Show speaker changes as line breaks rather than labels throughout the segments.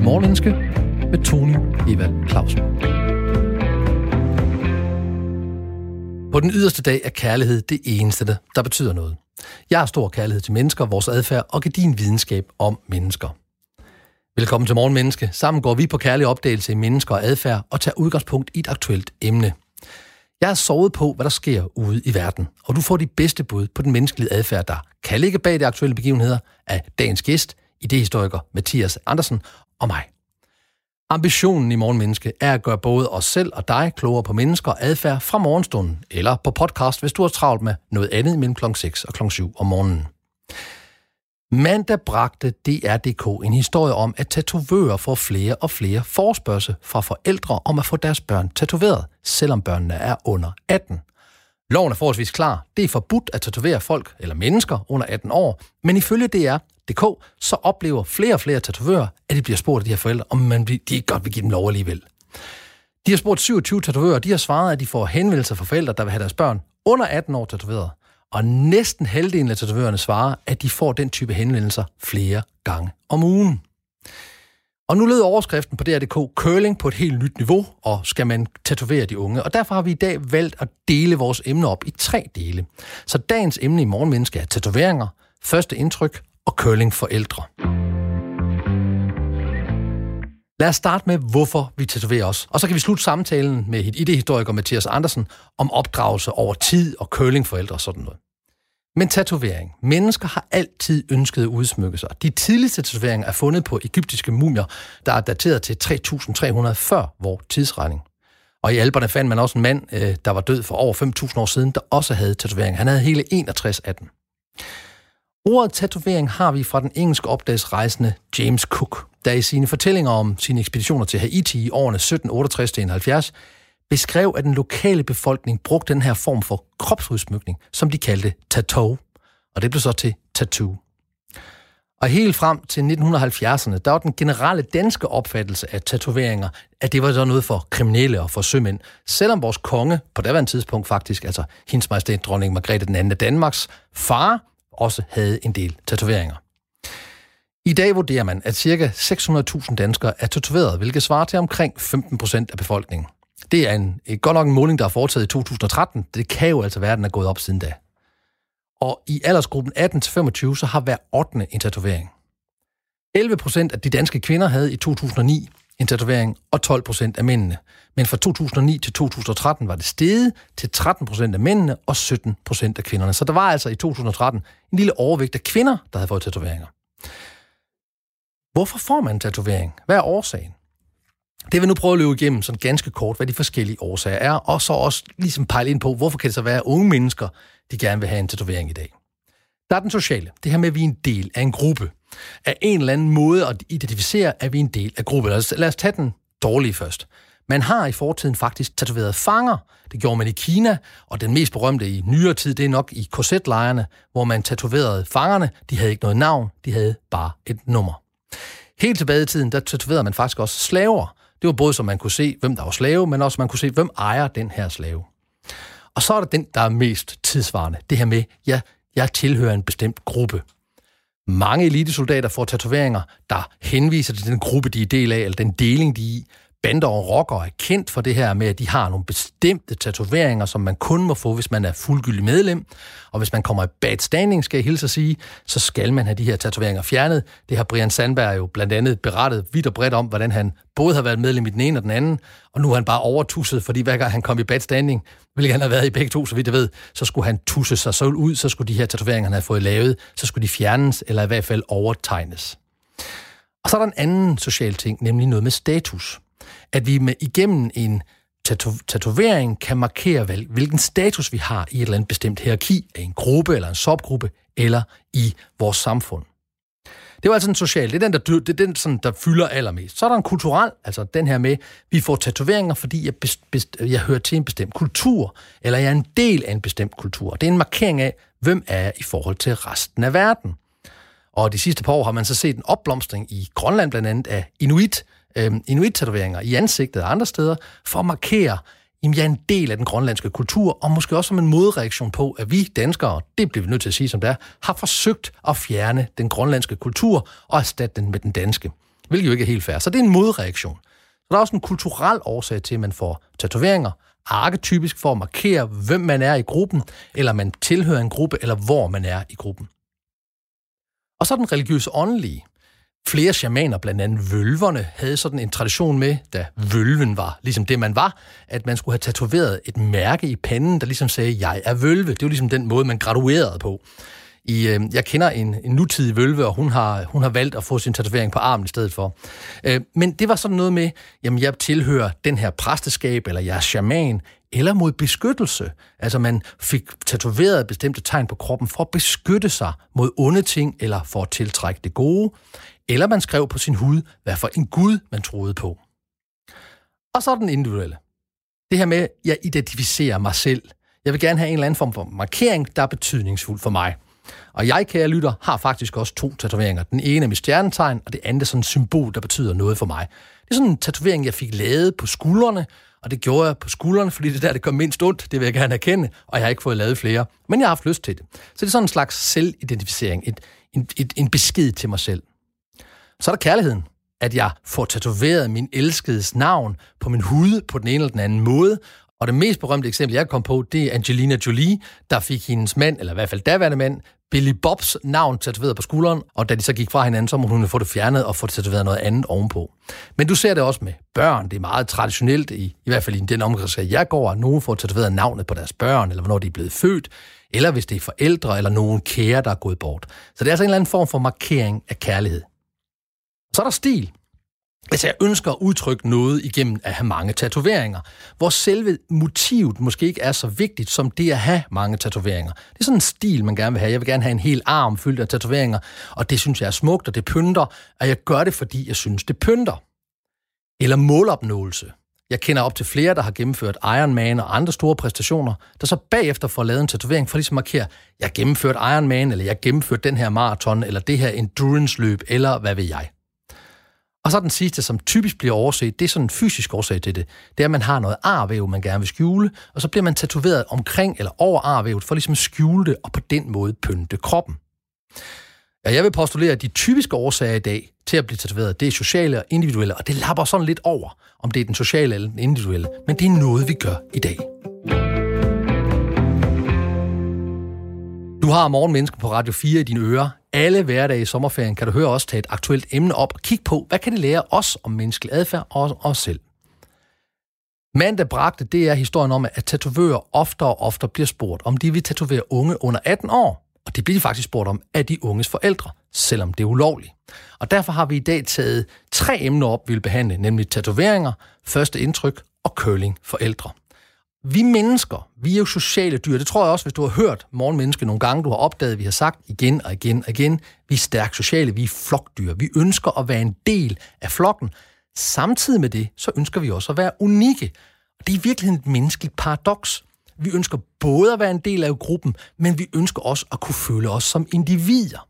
til med Tony Evald Clausen. På den yderste dag er kærlighed det eneste, der betyder noget. Jeg har stor kærlighed til mennesker, vores adfærd og din videnskab om mennesker. Velkommen til Morgenmenneske. Sammen går vi på kærlig opdagelse i mennesker og adfærd og tager udgangspunkt i et aktuelt emne. Jeg har sovet på, hvad der sker ude i verden, og du får de bedste bud på den menneskelige adfærd, der kan ligge bag de aktuelle begivenheder af dagens gæst, idehistoriker Mathias Andersen og mig. Ambitionen i Morgenmenneske er at gøre både os selv og dig klogere på mennesker og adfærd fra morgenstunden, eller på podcast, hvis du har travlt med noget andet mellem kl. 6 og kl. 7 om morgenen. Mandag bragte DR.dk en historie om, at tatovører får flere og flere forspørgsel fra forældre om at få deres børn tatoveret, selvom børnene er under 18. Loven er forholdsvis klar. Det er forbudt at tatovere folk eller mennesker under 18 år, men ifølge DR.dk så oplever flere og flere tatovører, at de bliver spurgt af de her forældre, om man, de ikke godt vil give dem lov alligevel. De har spurgt 27 tatovører, og de har svaret, at de får henvendelser fra forældre, der vil have deres børn under 18 år tatoveret. Og næsten halvdelen af tatovørerne svarer, at de får den type henvendelser flere gange om ugen. Og nu lød overskriften på DR.dk curling på et helt nyt niveau, og skal man tatovere de unge. Og derfor har vi i dag valgt at dele vores emne op i tre dele. Så dagens emne i Morgenmenneske er tatoveringer, første indtryk og curling forældre. Lad os starte med, hvorfor vi tatoverer os. Og så kan vi slutte samtalen med idehistoriker Mathias Andersen om opdragelse over tid og curlingforældre og sådan noget. Men tatovering. Mennesker har altid ønsket at udsmykke sig. De tidligste tatoveringer er fundet på egyptiske mumier, der er dateret til 3300 før vores tidsregning. Og i alberne fandt man også en mand, øh, der var død for over 5.000 år siden, der også havde tatovering. Han havde hele 61 af dem. Ordet tatovering har vi fra den engelske opdagsrejsende James Cook, der i sine fortællinger om sine ekspeditioner til Haiti i årene 1768-71 beskrev, at den lokale befolkning brugte den her form for kropsudsmykning, som de kaldte tattoo, og det blev så til tattoo. Og helt frem til 1970'erne, der var den generelle danske opfattelse af tatoveringer, at det var så noget for kriminelle og for sømænd. Selvom vores konge, på daværende tidspunkt faktisk, altså hendes majestæt dronning Margrethe den anden af Danmarks far, også havde en del tatoveringer. I dag vurderer man, at ca. 600.000 danskere er tatoveret, hvilket svarer til omkring 15% af befolkningen. Det er en, et, godt nok en måling, der er foretaget i 2013. Det kan jo altså være, at den er gået op siden da. Og i aldersgruppen 18-25, så har hver 8. en tatovering. 11 procent af de danske kvinder havde i 2009 en tatovering, og 12 procent af mændene. Men fra 2009 til 2013 var det steget til 13 procent af mændene og 17 procent af kvinderne. Så der var altså i 2013 en lille overvægt af kvinder, der havde fået tatoveringer. Hvorfor får man en tatovering? Hvad er årsagen? Det vil nu prøve at løbe igennem sådan ganske kort, hvad de forskellige årsager er, og så også ligesom pejle ind på, hvorfor kan det så være, at unge mennesker, de gerne vil have en tatovering i dag. Der er den sociale. Det her med, at vi er en del af en gruppe. Af en eller anden måde at identificere, at vi er en del af gruppen. Lad os, lad os tage den dårlige først. Man har i fortiden faktisk tatoveret fanger. Det gjorde man i Kina, og den mest berømte i nyere tid, det er nok i korsetlejrene, hvor man tatoverede fangerne. De havde ikke noget navn, de havde bare et nummer. Helt tilbage i tiden, der tatoverede man faktisk også slaver. Det var både så man kunne se, hvem der var slave, men også man kunne se, hvem ejer den her slave. Og så er der den, der er mest tidsvarende. Det her med, ja, jeg tilhører en bestemt gruppe. Mange elitesoldater får tatoveringer, der henviser til den gruppe, de er del af, eller den deling, de er i. Bander og rockere er kendt for det her med, at de har nogle bestemte tatoveringer, som man kun må få, hvis man er fuldgyldig medlem. Og hvis man kommer i bad standing, skal jeg hilse at sige, så skal man have de her tatoveringer fjernet. Det har Brian Sandberg jo blandt andet berettet vidt og bredt om, hvordan han både har været medlem i den ene og den anden, og nu er han bare overtusset, fordi hver gang han kom i bad standing, hvilket han har været i begge to, så vidt jeg ved, så skulle han tusse sig så ud, så skulle de her tatoveringer, han havde fået lavet, så skulle de fjernes, eller i hvert fald overtegnes. Og så er der en anden social ting, nemlig noget med status at vi med igennem en tato- tatovering kan markere, vel, hvilken status vi har i et eller andet bestemt hierarki af en gruppe eller en subgruppe eller i vores samfund. Det var altså en social, det er den, der, det er den sådan, der fylder allermest. Så er der en kulturel, altså den her med, vi får tatoveringer, fordi jeg, best, best, jeg hører til en bestemt kultur, eller jeg er en del af en bestemt kultur. Det er en markering af, hvem er jeg i forhold til resten af verden. Og de sidste par år har man så set en opblomstring i Grønland blandt andet af inuit, øh, inuit-tatoveringer i ansigtet og andre steder, for at markere, at jeg er en del af den grønlandske kultur, og måske også som en modreaktion på, at vi danskere, det bliver vi nødt til at sige som det er, har forsøgt at fjerne den grønlandske kultur og erstatte den med den danske. hvilket jo ikke er helt fair. Så det er en modreaktion. Så der er også en kulturel årsag til, at man får tatoveringer, arketypisk for at markere, hvem man er i gruppen, eller man tilhører en gruppe, eller hvor man er i gruppen. Og så den religiøse åndelige. Flere shamaner, blandt andet vølverne, havde sådan en tradition med, da vølven var ligesom det, man var, at man skulle have tatoveret et mærke i panden, der ligesom sagde, jeg er vølve. Det var ligesom den måde, man graduerede på. I, øh, jeg kender en, en nutidig vølve, og hun har, hun har valgt at få sin tatovering på armen i stedet for. Øh, men det var sådan noget med, jamen jeg tilhører den her præsteskab, eller jeg er shaman, eller mod beskyttelse. Altså man fik tatoveret bestemte tegn på kroppen for at beskytte sig mod onde ting, eller for at tiltrække det gode. Eller man skrev på sin hud, hvad for en Gud man troede på. Og så den individuelle. Det her med, at jeg identificerer mig selv. Jeg vil gerne have en eller anden form for markering, der er betydningsfuld for mig. Og jeg, kære lytter, har faktisk også to tatoveringer. Den ene er mit stjernetegn, og det andet er sådan et symbol, der betyder noget for mig. Det er sådan en tatovering, jeg fik lavet på skuldrene, og det gjorde jeg på skuldrene, fordi det er der, det kom mindst ondt, det vil jeg gerne erkende, og jeg har ikke fået lavet flere. Men jeg har haft lyst til det. Så det er sådan en slags selvidentificering, et, en, et, en besked til mig selv. Så er der kærligheden. At jeg får tatoveret min elskedes navn på min hud på den ene eller den anden måde. Og det mest berømte eksempel, jeg kom på, det er Angelina Jolie, der fik hendes mand, eller i hvert fald daværende mand, Billy Bobs navn tatoveret på skulderen, og da de så gik fra hinanden, så måtte hun få det fjernet og få det tatoveret noget andet ovenpå. Men du ser det også med børn. Det er meget traditionelt, i, i hvert fald i den omgang, jeg går, at nogen får tatoveret navnet på deres børn, eller hvornår de er blevet født, eller hvis det er forældre eller nogen kære, der er gået bort. Så det er altså en eller anden form for markering af kærlighed. Så er der stil. Altså, jeg ønsker at udtrykke noget igennem at have mange tatoveringer, hvor selve motivet måske ikke er så vigtigt, som det at have mange tatoveringer. Det er sådan en stil, man gerne vil have. Jeg vil gerne have en hel arm fyldt af tatoveringer, og det synes jeg er smukt, og det pynter, og jeg gør det, fordi jeg synes, det pynter. Eller målopnåelse. Jeg kender op til flere, der har gennemført Ironman og andre store præstationer, der så bagefter får lavet en tatovering for ligesom at markere, jeg har gennemført Ironman, eller jeg har gennemført den her maraton, eller det her endurance-løb, eller hvad ved jeg. Og så den sidste, som typisk bliver overset, det er sådan en fysisk årsag til det. Det er, at man har noget arvæv, man gerne vil skjule, og så bliver man tatoveret omkring eller over arvævet, for ligesom at skjule det, og på den måde pynte kroppen. Ja, jeg vil postulere, at de typiske årsager i dag til at blive tatoveret, det er sociale og individuelle, og det lapper sådan lidt over, om det er den sociale eller den individuelle. Men det er noget, vi gør i dag. Du har Morgenmenneske på Radio 4 i dine ører. Alle hverdage i sommerferien kan du høre os tage et aktuelt emne op og kigge på, hvad kan det lære os om menneskelig adfærd og os selv. Mandag bragte, det er historien om, at tatovører oftere og oftere bliver spurgt, om de vil tatovere unge under 18 år. Og det bliver de faktisk spurgt om af de unges forældre, selvom det er ulovligt. Og derfor har vi i dag taget tre emner op, vi vil behandle, nemlig tatoveringer, første indtryk og curling forældre. Vi mennesker, vi er jo sociale dyr. Det tror jeg også, hvis du har hørt morgenmenneske nogle gange, du har opdaget, vi har sagt igen og igen og igen, vi er stærkt sociale, vi er flokdyr. Vi ønsker at være en del af flokken. Samtidig med det, så ønsker vi også at være unikke. Og det er i virkeligheden et menneskeligt paradoks. Vi ønsker både at være en del af gruppen, men vi ønsker også at kunne føle os som individer.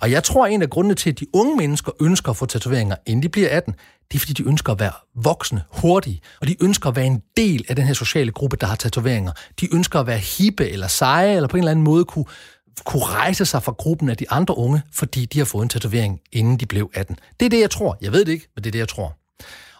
Og jeg tror, at en af grundene til, at de unge mennesker ønsker at få tatoveringer, inden de bliver 18, det er, fordi de ønsker at være voksne, hurtige, og de ønsker at være en del af den her sociale gruppe, der har tatoveringer. De ønsker at være hippe eller seje, eller på en eller anden måde kunne, kunne rejse sig fra gruppen af de andre unge, fordi de har fået en tatovering, inden de blev 18. Det er det, jeg tror. Jeg ved det ikke, men det er det, jeg tror.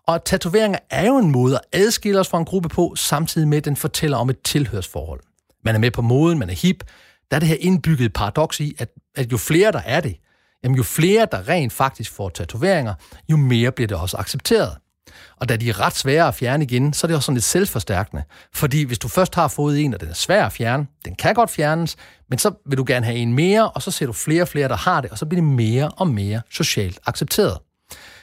Og tatoveringer er jo en måde at adskille os fra en gruppe på, samtidig med, at den fortæller om et tilhørsforhold. Man er med på moden, man er hip. Der er det her indbygget paradoks i, at, at jo flere der er det, jamen jo flere der rent faktisk får tatoveringer, jo mere bliver det også accepteret. Og da de er ret svære at fjerne igen, så er det også sådan lidt selvforstærkende. Fordi hvis du først har fået en, og den er svær at fjerne, den kan godt fjernes, men så vil du gerne have en mere, og så ser du flere og flere, der har det, og så bliver det mere og mere socialt accepteret.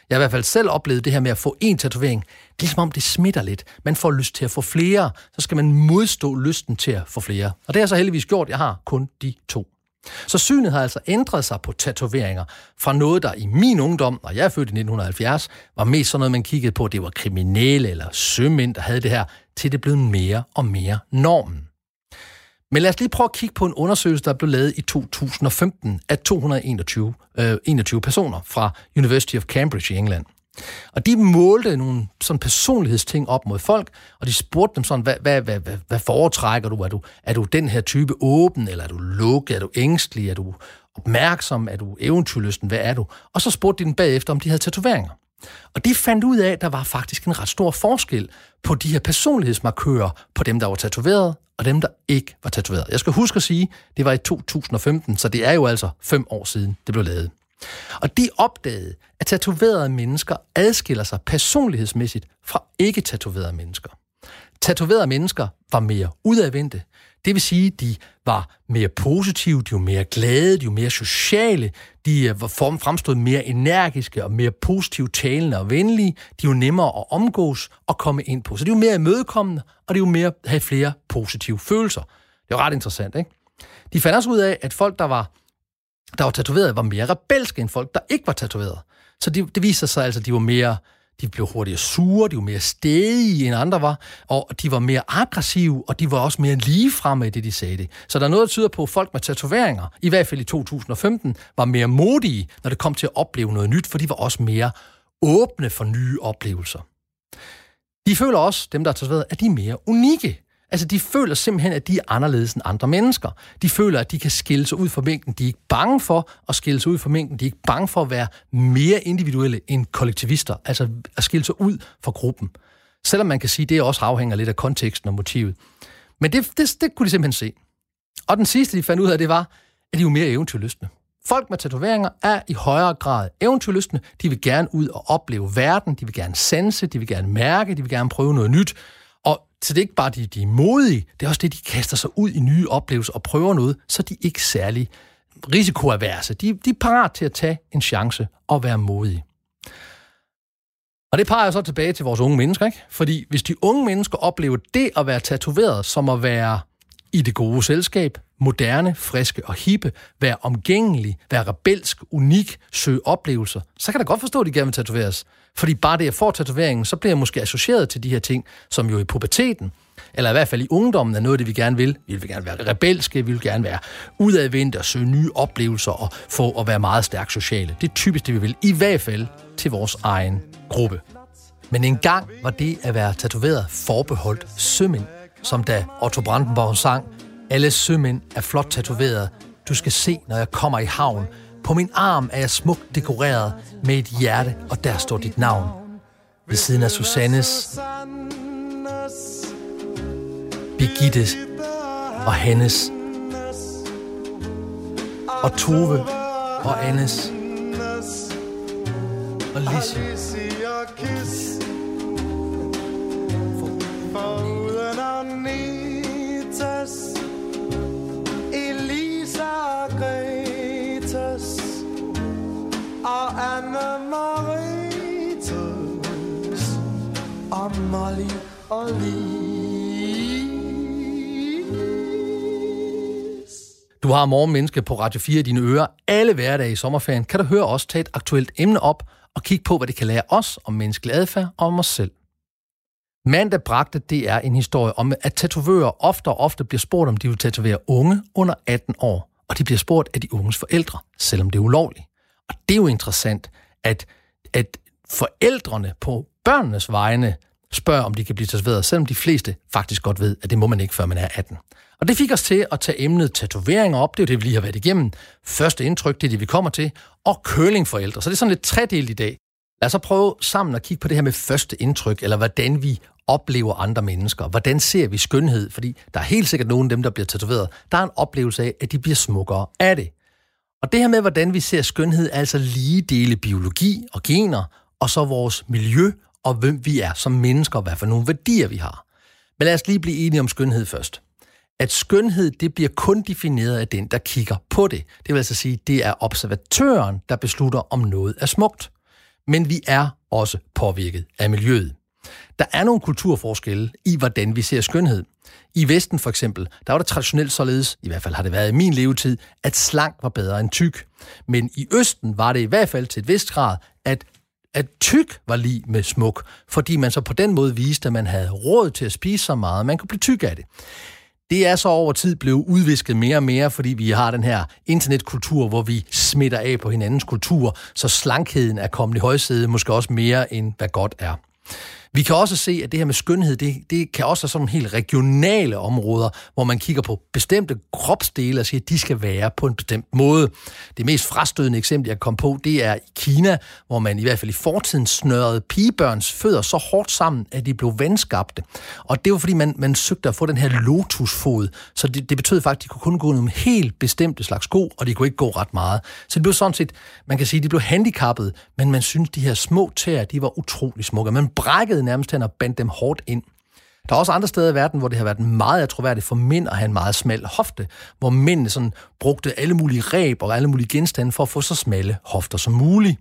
Jeg har i hvert fald selv oplevet det her med at få en tatovering. Det er ligesom om, det smitter lidt. Man får lyst til at få flere, så skal man modstå lysten til at få flere. Og det har jeg så heldigvis gjort. Jeg har kun de to. Så synet har altså ændret sig på tatoveringer fra noget, der i min ungdom, og jeg er født i 1970, var mest sådan noget, man kiggede på, det var kriminelle eller sømænd, der havde det her, til det blev mere og mere normen. Men lad os lige prøve at kigge på en undersøgelse, der blev lavet i 2015 af 221 øh, 21 personer fra University of Cambridge i England. Og de målte nogle sådan personlighedsting op mod folk, og de spurgte dem sådan, hvad, hvad, hvad, hvad, hvad foretrækker du? Er, du? er du den her type åben, eller er du lukket? Er du ængstelig? Er du opmærksom? Er du eventyrlysten? Hvad er du? Og så spurgte de den bagefter, om de havde tatoveringer. Og de fandt ud af, at der var faktisk en ret stor forskel på de her personlighedsmarkører på dem, der var tatoveret, og dem, der ikke var tatoveret. Jeg skal huske at sige, det var i 2015, så det er jo altså fem år siden, det blev lavet. Og de opdagede, at tatoverede mennesker adskiller sig personlighedsmæssigt fra ikke-tatoverede mennesker. Tatoverede mennesker var mere udadvendte, det vil sige, de var mere positive, de var mere glade, de var mere sociale, de øh, var fremstod mere energiske og mere positivt talende og venlige. De var nemmere at omgås og komme ind på. Så de var mere imødekommende, og de var mere have flere positive følelser. Det var ret interessant, ikke? De fandt også ud af, at folk, der var, der var tatoveret, var mere rebelske end folk, der ikke var tatoveret. Så det, det viser sig altså, at de var mere de blev hurtigere sure, de var mere stedige end andre var, og de var mere aggressive, og de var også mere ligefremme i det, de sagde det. Så der er noget, der tyder på, at folk med tatoveringer, i hvert fald i 2015, var mere modige, når det kom til at opleve noget nyt, for de var også mere åbne for nye oplevelser. De føler også, dem der er tatoveret, at de er mere unikke. Altså, de føler simpelthen, at de er anderledes end andre mennesker. De føler, at de kan skille sig ud fra mængden. De er ikke bange for at skille sig ud fra mængden. De er ikke bange for at være mere individuelle end kollektivister. Altså, at skille sig ud fra gruppen. Selvom man kan sige, at det også afhænger lidt af konteksten og motivet. Men det, det, det kunne de simpelthen se. Og den sidste, de fandt ud af, det var, at de er jo mere eventyrlystne. Folk med tatoveringer er i højere grad eventyrlystne. De vil gerne ud og opleve verden. De vil gerne sanse. De vil gerne mærke. De vil gerne prøve noget nyt. Så det er ikke bare, de, de er modige, det er også det, de kaster sig ud i nye oplevelser og prøver noget, så de er ikke særlig risikoaverse. De, de er parat til at tage en chance og være modige. Og det peger så tilbage til vores unge mennesker, ikke? Fordi hvis de unge mennesker oplever det at være tatoveret som at være i det gode selskab, moderne, friske og hippe, være omgængelig, være rebelsk, unik, søge oplevelser, så kan der godt forstå, at de gerne vil tatoveres. Fordi bare det, jeg får tatoveringen, så bliver jeg måske associeret til de her ting, som jo i puberteten, eller i hvert fald i ungdommen, er noget af det, vi gerne vil. Vi vil gerne være rebelske, vi vil gerne være udadvendte og søge nye oplevelser og få at være meget stærkt sociale. Det er typisk det, vi vil. I hvert fald til vores egen gruppe. Men engang var det at være tatoveret forbeholdt sømænd, som da Otto Brandenborg sang, alle sømænd er flot tatoveret. Du skal se, når jeg kommer i havn. På min arm er jeg smukt dekoreret med et hjerte, og der står dit navn. Ved siden af Susannes, Birgitte og Hannes, og Tove og Annes, og Lise. Molly og Du har morgenmenneske på Radio 4 i dine ører alle hverdage i sommerferien. Kan du høre os tage et aktuelt emne op og kigge på, hvad det kan lære os om menneskelig adfærd og om os selv. Mandag bragte det er en historie om, at tatovører ofte og ofte bliver spurgt, om de vil tatovere unge under 18 år. Og de bliver spurgt af de unges forældre, selvom det er ulovligt. Og det er jo interessant, at, at forældrene på børnenes vegne spørger, om de kan blive tatoveret, selvom de fleste faktisk godt ved, at det må man ikke, før man er 18. Og det fik os til at tage emnet tatoveringer op. Det er jo det, vi lige har været igennem. Første indtryk, det er det, vi kommer til. Og curlingforældre. Så det er sådan lidt tredelt i dag. Lad os så prøve sammen at kigge på det her med første indtryk, eller hvordan vi oplever andre mennesker. Hvordan ser vi skønhed? Fordi der er helt sikkert nogen af dem, der bliver tatoveret. Der er en oplevelse af, at de bliver smukkere af det. Og det her med, hvordan vi ser skønhed, er altså lige dele biologi og gener, og så vores miljø og hvem vi er som mennesker, og hvad for nogle værdier vi har. Men lad os lige blive enige om skønhed først. At skønhed, det bliver kun defineret af den, der kigger på det. Det vil altså sige, det er observatøren, der beslutter, om noget er smukt. Men vi er også påvirket af miljøet. Der er nogle kulturforskelle i, hvordan vi ser skønhed. I Vesten for eksempel, der var det traditionelt således, i hvert fald har det været i min levetid, at slank var bedre end tyk. Men i Østen var det i hvert fald til et vist grad, at at tyk var lige med smuk, fordi man så på den måde viste, at man havde råd til at spise så meget, at man kunne blive tyk af det. Det er så over tid blevet udvisket mere og mere, fordi vi har den her internetkultur, hvor vi smitter af på hinandens kultur, så slankheden er kommet i højsæde, måske også mere end hvad godt er. Vi kan også se, at det her med skønhed, det, det kan også være sådan helt regionale områder, hvor man kigger på bestemte kropsdele og siger, at de skal være på en bestemt måde. Det mest frastødende eksempel, jeg kom på, det er i Kina, hvor man i hvert fald i fortiden snørrede pigebørns fødder så hårdt sammen, at de blev vandskabte. Og det var fordi, man, man søgte at få den her lotusfod, så det, det betød faktisk, at de kunne kun gå nogle helt bestemte slags sko, og de kunne ikke gå ret meget. Så det blev sådan set, man kan sige, de blev handicappet, men man synes, de her små tæer, de var utrolig smukke. Man brækkede nærmest hen og bandt dem hårdt ind. Der er også andre steder i verden, hvor det har været meget atroværdigt for mænd at have en meget smal hofte, hvor mændene sådan brugte alle mulige ræb og alle mulige genstande for at få så smalle hofter som muligt.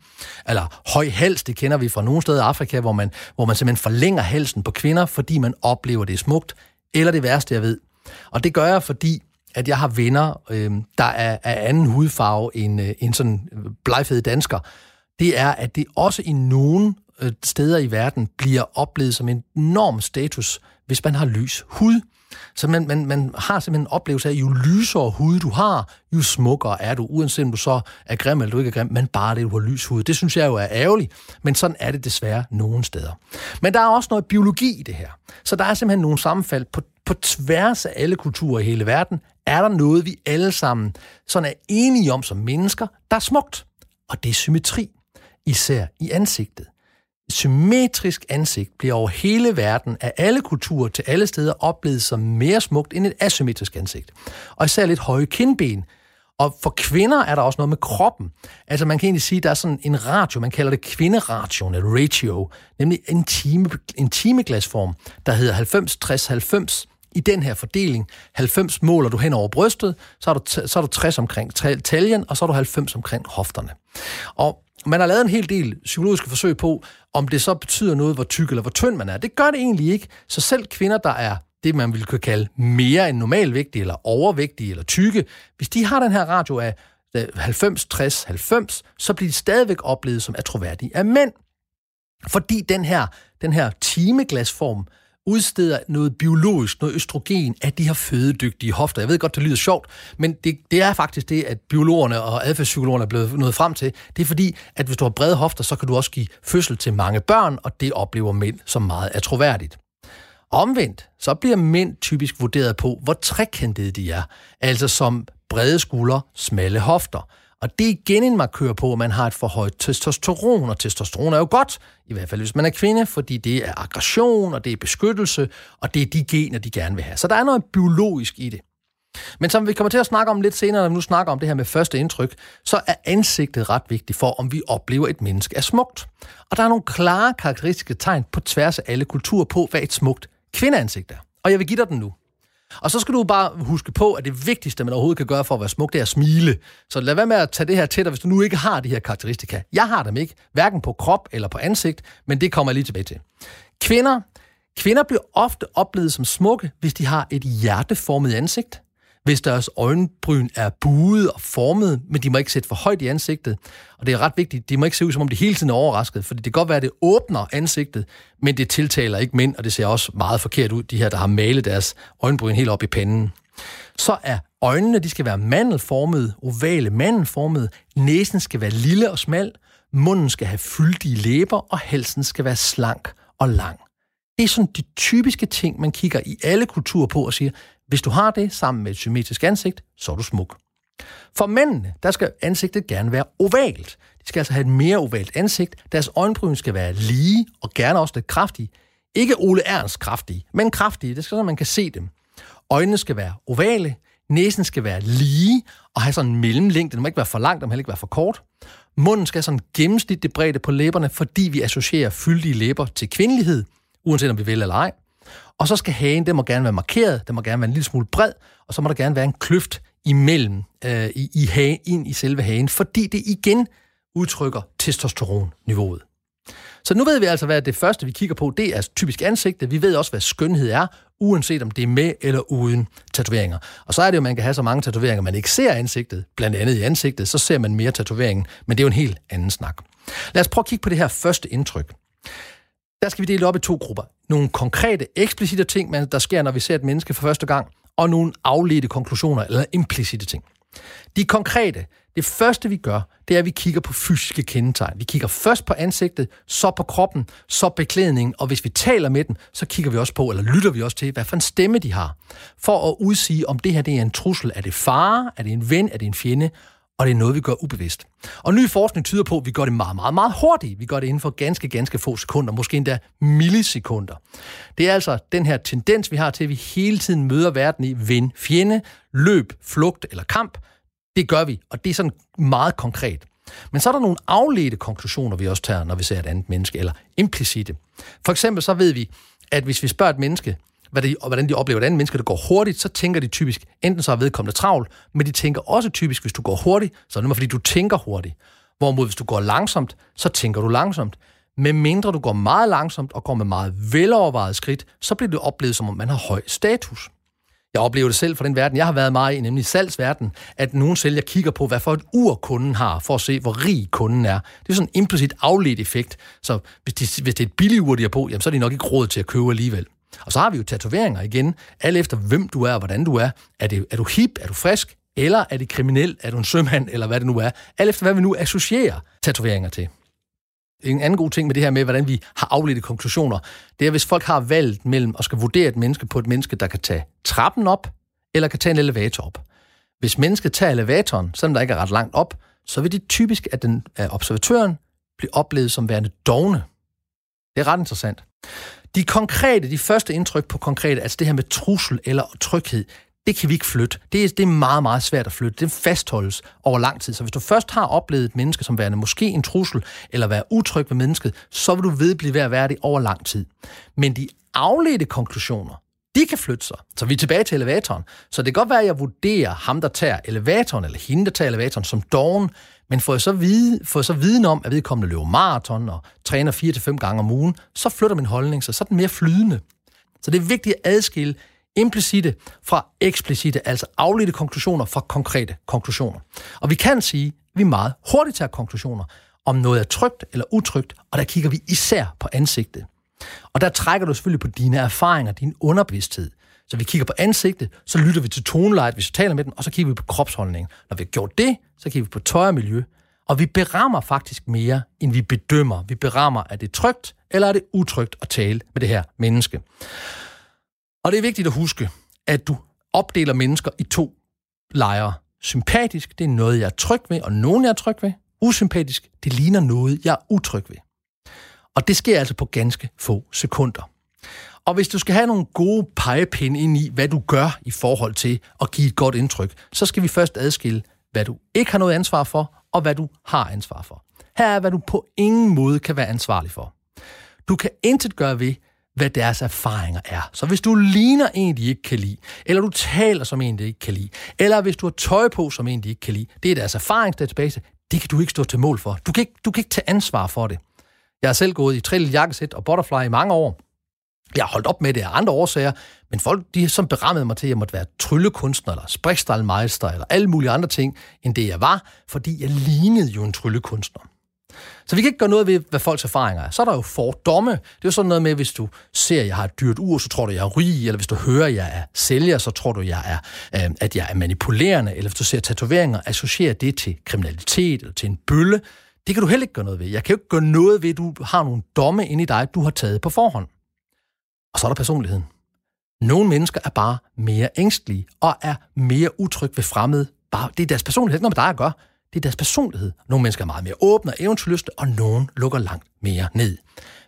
Eller høj hals, det kender vi fra nogle steder i Afrika, hvor man, hvor man simpelthen forlænger halsen på kvinder, fordi man oplever, det er smukt. Eller det værste, jeg ved. Og det gør jeg, fordi at jeg har venner, øh, der er af anden hudfarve end, øh, end sådan øh, blegfede dansker, det er, at det også i nogle Øh, steder i verden bliver oplevet som en enorm status, hvis man har lys hud. Så man, man, man har simpelthen en oplevelse af, at jo lysere hud du har, jo smukkere er du, uanset om du så er grim eller du ikke er grim, men bare det, du har lys hud. Det synes jeg jo er ærgerligt, men sådan er det desværre nogle steder. Men der er også noget biologi i det her. Så der er simpelthen nogle sammenfald på, på tværs af alle kulturer i hele verden, er der noget, vi alle sammen sådan er enige om som mennesker, der er smukt. Og det er symmetri, især i ansigtet symmetrisk ansigt bliver over hele verden af alle kulturer til alle steder oplevet som mere smukt end et asymmetrisk ansigt. Og især lidt høje kindben. Og for kvinder er der også noget med kroppen. Altså man kan egentlig sige, at der er sådan en ratio, man kalder det kvinderation, eller ratio, nemlig en, time, en timeglasform, der hedder 90-60-90 i den her fordeling. 90 måler du hen over brystet, så er du, så er du 60 omkring taljen, og så er du 90 omkring hofterne. Og man har lavet en hel del psykologiske forsøg på, om det så betyder noget, hvor tyk eller hvor tynd man er. Det gør det egentlig ikke. Så selv kvinder, der er det, man ville kunne kalde mere end normalvægtige, eller overvægtige, eller tykke, hvis de har den her radio af 90, 60, 90, så bliver de stadigvæk oplevet som atroværdige af mænd. Fordi den her, den her timeglasform udsteder noget biologisk, noget østrogen af de her fødedygtige hofter. Jeg ved godt, det lyder sjovt, men det, det er faktisk det, at biologerne og adfærdspsykologerne er blevet nået frem til. Det er fordi, at hvis du har brede hofter, så kan du også give fødsel til mange børn, og det oplever mænd som meget atroværdigt. Omvendt, så bliver mænd typisk vurderet på, hvor trekantede de er, altså som brede skuldre, smalle hofter. Og det er igen en markør på, at man har et for højt testosteron, og testosteron er jo godt, i hvert fald hvis man er kvinde, fordi det er aggression, og det er beskyttelse, og det er de gener, de gerne vil have. Så der er noget biologisk i det. Men som vi kommer til at snakke om lidt senere, når vi nu snakker om det her med første indtryk, så er ansigtet ret vigtigt for, om vi oplever et menneske er smukt. Og der er nogle klare karakteristiske tegn på tværs af alle kulturer på, hvad et smukt kvindeansigt er. Og jeg vil give dig den nu. Og så skal du bare huske på, at det vigtigste, man overhovedet kan gøre for at være smuk, det er at smile. Så lad være med at tage det her til dig, hvis du nu ikke har de her karakteristika. Jeg har dem ikke, hverken på krop eller på ansigt, men det kommer jeg lige tilbage til. Kvinder, kvinder bliver ofte oplevet som smukke, hvis de har et hjerteformet ansigt hvis deres øjenbryn er buet og formet, men de må ikke sætte for højt i ansigtet. Og det er ret vigtigt, de må ikke se ud, som om de hele tiden er overrasket, for det kan godt være, at det åbner ansigtet, men det tiltaler ikke mænd, og det ser også meget forkert ud, de her, der har malet deres øjenbryn helt op i panden. Så er øjnene, de skal være mandelformede, ovale mandelformede, næsen skal være lille og smal, munden skal have fyldige læber, og halsen skal være slank og lang. Det er sådan de typiske ting, man kigger i alle kulturer på og siger, hvis du har det sammen med et symmetrisk ansigt, så er du smuk. For mændene, der skal ansigtet gerne være ovalt. De skal altså have et mere ovalt ansigt. Deres øjenbryn skal være lige og gerne også lidt kraftige. Ikke Ole Ernst kraftige, men kraftige. Det skal så, man kan se dem. Øjnene skal være ovale. Næsen skal være lige og have sådan en mellemlængde. Den må ikke være for langt, den må heller ikke være for kort. Munden skal have sådan gennemsnitligt bredde på læberne, fordi vi associerer fyldige læber til kvindelighed, uanset om vi vil eller ej. Og så skal hagen, den må gerne være markeret, den må gerne være en lille smule bred, og så må der gerne være en kløft imellem øh, i, i hagen, ind i selve hagen, fordi det igen udtrykker testosteronniveauet. Så nu ved vi altså, hvad det første, vi kigger på, det er typisk ansigtet. Vi ved også, hvad skønhed er, uanset om det er med eller uden tatoveringer. Og så er det jo, at man kan have så mange tatoveringer, man ikke ser ansigtet, blandt andet i ansigtet, så ser man mere tatoveringen, men det er jo en helt anden snak. Lad os prøve at kigge på det her første indtryk der skal vi dele op i to grupper. Nogle konkrete, eksplicite ting, der sker, når vi ser et menneske for første gang, og nogle afledte konklusioner eller implicite ting. De konkrete, Det første, vi gør, det er, at vi kigger på fysiske kendetegn. Vi kigger først på ansigtet, så på kroppen, så beklædningen, og hvis vi taler med den, så kigger vi også på, eller lytter vi også til, hvad for en stemme de har, for at udsige, om det her det er en trussel. Er det fare? Er det en ven? Er det en fjende? Og det er noget, vi gør ubevidst. Og ny forskning tyder på, at vi gør det meget, meget, meget hurtigt. Vi gør det inden for ganske, ganske få sekunder, måske endda millisekunder. Det er altså den her tendens, vi har til, at vi hele tiden møder verden i vind, fjende, løb, flugt eller kamp. Det gør vi, og det er sådan meget konkret. Men så er der nogle afledte konklusioner, vi også tager, når vi ser et andet menneske, eller implicite. For eksempel så ved vi, at hvis vi spørger et menneske, hvad de, hvordan de oplever, hvordan mennesker, der går hurtigt, så tænker de typisk, enten så er vedkommende travlt, men de tænker også typisk, hvis du går hurtigt, så er det fordi du tænker hurtigt. Hvorimod hvis du går langsomt, så tænker du langsomt. Men mindre du går meget langsomt og går med meget velovervejet skridt, så bliver det oplevet, som om man har høj status. Jeg oplever det selv fra den verden, jeg har været meget i, nemlig salgsverden, at nogen sælger kigger på, hvad for et ur kunden har, for at se, hvor rig kunden er. Det er sådan en implicit afledt effekt. Så hvis, de, hvis det er et billigt ur, de har på, jamen, så er de nok ikke råd til at købe alligevel. Og så har vi jo tatoveringer igen, alt efter hvem du er og hvordan du er. Er, det, er du hip, er du frisk, eller er det kriminel, er du en sømand, eller hvad det nu er. Alt efter hvad vi nu associerer tatoveringer til. En anden god ting med det her med, hvordan vi har afledte konklusioner, det er, hvis folk har valgt mellem at skal vurdere et menneske på et menneske, der kan tage trappen op, eller kan tage en elevator op. Hvis mennesket tager elevatoren, selvom der ikke er ret langt op, så vil det typisk, at den af observatøren blive oplevet som værende dogne. Det er ret interessant. De konkrete, de første indtryk på konkrete, altså det her med trussel eller tryghed, det kan vi ikke flytte. Det er, det er meget, meget svært at flytte. Det fastholdes over lang tid. Så hvis du først har oplevet et menneske som værende måske en trussel, eller være utryg ved mennesket, så vil du ved blive ved at være det over lang tid. Men de afledte konklusioner, de kan flytte sig. Så vi er tilbage til elevatoren. Så det kan godt være, at jeg vurderer ham, der tager elevatoren, eller hende, der tager elevatoren, som doven, men får jeg så, vide, får jeg så viden om, at vedkommende løber maraton og træner 4-5 gange om ugen, så flytter min holdning sig, så er den mere flydende. Så det er vigtigt at adskille implicite fra eksplicite, altså afledte konklusioner fra konkrete konklusioner. Og vi kan sige, at vi meget hurtigt tager konklusioner, om noget er trygt eller utrygt, og der kigger vi især på ansigtet. Og der trækker du selvfølgelig på dine erfaringer, din underbevidsthed. Så vi kigger på ansigtet, så lytter vi til tonelejet, hvis vi taler med den, og så kigger vi på kropsholdningen. Når vi har gjort det, så kigger vi på tøj og miljø, og vi berammer faktisk mere, end vi bedømmer. Vi berammer, er det trygt, eller er det utrygt at tale med det her menneske. Og det er vigtigt at huske, at du opdeler mennesker i to lejre. Sympatisk, det er noget, jeg er tryg ved, og nogen, jeg er tryg ved. Usympatisk, det ligner noget, jeg er utryg ved. Og det sker altså på ganske få sekunder. Og hvis du skal have nogle gode pegepinde ind i, hvad du gør i forhold til at give et godt indtryk, så skal vi først adskille, hvad du ikke har noget ansvar for, og hvad du har ansvar for. Her er, hvad du på ingen måde kan være ansvarlig for. Du kan intet gøre ved, hvad deres erfaringer er. Så hvis du ligner en, de ikke kan lide, eller du taler som en, de ikke kan lide, eller hvis du har tøj på som en, de ikke kan lide, det er deres erfaringsdatabase, det kan du ikke stå til mål for. Du kan ikke, du kan ikke tage ansvar for det. Jeg har selv gået i trill, jakkesæt og butterfly i mange år. Jeg har holdt op med det af andre årsager, men folk de som berammede mig til, at jeg måtte være tryllekunstner, eller sprækstallmeister, eller alle mulige andre ting, end det jeg var, fordi jeg lignede jo en tryllekunstner. Så vi kan ikke gøre noget ved, hvad folks erfaringer er. Så er der jo fordomme. Det er jo sådan noget med, hvis du ser, at jeg har et dyrt ur, så tror du, jeg er rig, eller hvis du hører, at jeg er sælger, så tror du, jeg er, øh, at jeg er manipulerende, eller hvis du ser tatoveringer, associerer det til kriminalitet eller til en bølle. Det kan du heller ikke gøre noget ved. Jeg kan jo ikke gøre noget ved, at du har nogle domme inde i dig, du har taget på forhånd. Og så er der personligheden. Nogle mennesker er bare mere ængstlige og er mere utrygge ved fremmede. Bare, det er deres personlighed, ikke noget med dig at gøre. Det er deres personlighed. Nogle mennesker er meget mere åbne og eventyrlyste, og nogen lukker langt mere ned.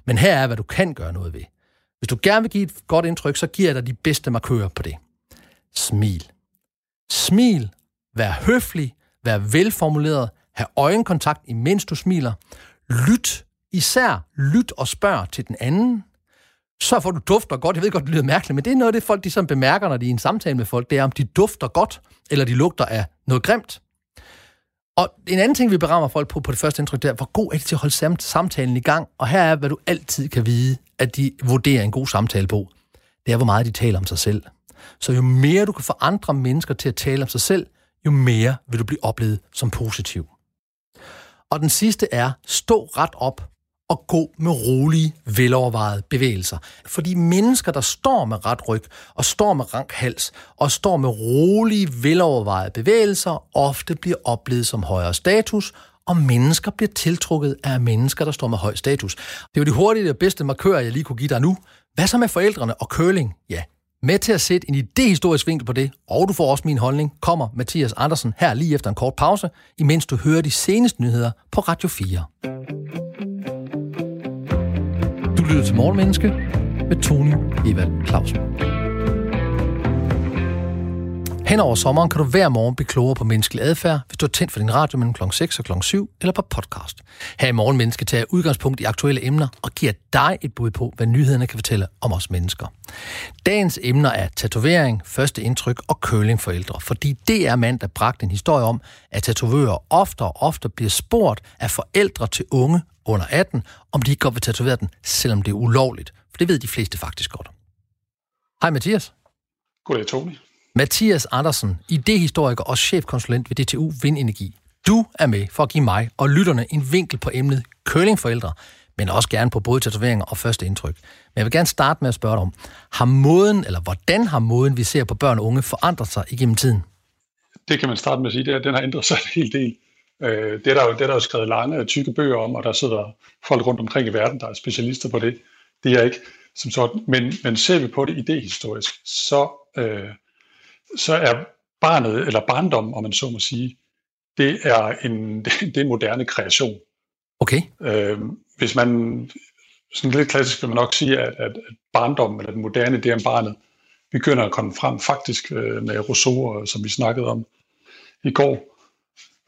Men her er, hvad du kan gøre noget ved. Hvis du gerne vil give et godt indtryk, så giver jeg dig de bedste markører på det. Smil. Smil. Vær høflig. Vær velformuleret. Ha' øjenkontakt, imens du smiler. Lyt. Især lyt og spørg til den anden så får du dufter godt. Jeg ved godt, det lyder mærkeligt, men det er noget af det, folk de sådan bemærker, når de er i en samtale med folk, det er, om de dufter godt, eller de lugter af noget grimt. Og en anden ting, vi berammer folk på på det første indtryk, det er, hvor god er de til at holde samtalen i gang. Og her er, hvad du altid kan vide, at de vurderer en god samtale på. Det er, hvor meget de taler om sig selv. Så jo mere du kan få andre mennesker til at tale om sig selv, jo mere vil du blive oplevet som positiv. Og den sidste er, stå ret op at gå med rolige, velovervejede bevægelser. Fordi mennesker, der står med ret ryg, og står med rank hals, og står med rolige, velovervejede bevægelser, ofte bliver oplevet som højere status, og mennesker bliver tiltrukket af mennesker, der står med høj status. Det er jo de hurtige og bedste markører, jeg lige kunne give dig nu. Hvad så med forældrene og curling? Ja, med til at sætte en idehistorisk vinkel på det, og du får også min holdning, kommer Mathias Andersen her lige efter en kort pause, imens du hører de seneste nyheder på Radio 4. Lytter til Morgenmenneske med Tony Evald Clausen. Hen over sommeren kan du hver morgen blive klogere på menneskelig adfærd, hvis du er tændt for din radio mellem kl. 6 og kl. 7 eller på podcast. Her i Morgenmenneske tager udgangspunkt i aktuelle emner og giver dig et bud på, hvad nyhederne kan fortælle om os mennesker. Dagens emner er tatovering, første indtryk og curlingforældre, fordi det er mand, der bragte en historie om, at tatovører ofte og ofte bliver spurgt af forældre til unge under 18, om de ikke godt vil tatovere den, selvom det er ulovligt. For det ved de fleste faktisk godt. Hej Mathias.
Goddag Tony.
Mathias Andersen, idehistoriker og chefkonsulent ved DTU Vindenergi. Du er med for at give mig og lytterne en vinkel på emnet curlingforældre, men også gerne på både tatoveringer og første indtryk. Men jeg vil gerne starte med at spørge dig om, har måden, eller hvordan har måden, vi ser på børn og unge, forandret sig igennem tiden?
Det kan man starte med at sige, det er, den har ændret sig en hel del. Øh, det, er der jo, det er der jo skrevet lange, tykke bøger om, og der sidder folk rundt omkring i verden, der er specialister på det. Det er ikke som sådan. Men, men ser vi på det idehistorisk, så, øh, så er barnet, eller barndom, om man så må sige, det er en, det er en moderne kreation.
Okay.
Øh, hvis man, sådan lidt klassisk vil man nok sige, at, at, at barndommen, eller den moderne, det er barnet, begynder at komme frem faktisk øh, med Rousseau, som vi snakkede om i går.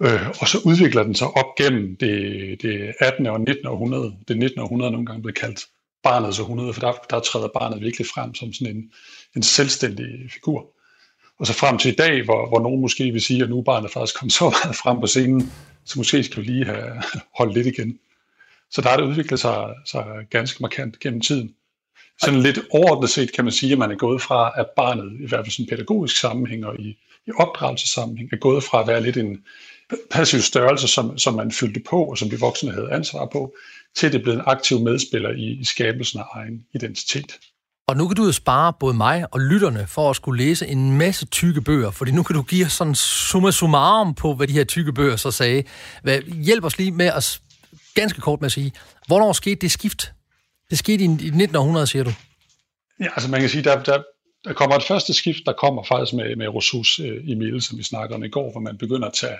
Øh, og så udvikler den sig op gennem det, det 18. og 19. århundrede. Det 19. århundrede er nogle gange blevet kaldt barnets århundrede, for der, der træder barnet virkelig frem som sådan en, en selvstændig figur. Og så frem til i dag, hvor, hvor nogen måske vil sige, at nu er barnet faktisk kommet så meget frem på scenen, så måske skal vi lige have holdt lidt igen. Så der har det udviklet sig, sig ganske markant gennem tiden. Sådan lidt overordnet set kan man sige, at man er gået fra, at barnet i hvert fald sådan pædagogisk sammenhæng og i, i opdragelsessammenhæng er gået fra at være lidt en passiv størrelse, som, som man fyldte på, og som de voksne havde ansvar på, til det blev en aktiv medspiller i, i skabelsen af egen identitet.
Og nu kan du jo spare både mig og lytterne for at skulle læse en masse tykke bøger, fordi nu kan du give os sådan summa summarum på, hvad de her tykke bøger så sagde. Hvad, hjælp os lige med at, ganske kort med at sige, hvornår skete det skift? Det skete i, i 1900, siger du?
Ja, altså man kan sige, der, der, der kommer et første skift, der kommer faktisk med, med Rousseaus øh, Emil, som vi snakkede om i går, hvor man begynder at tage,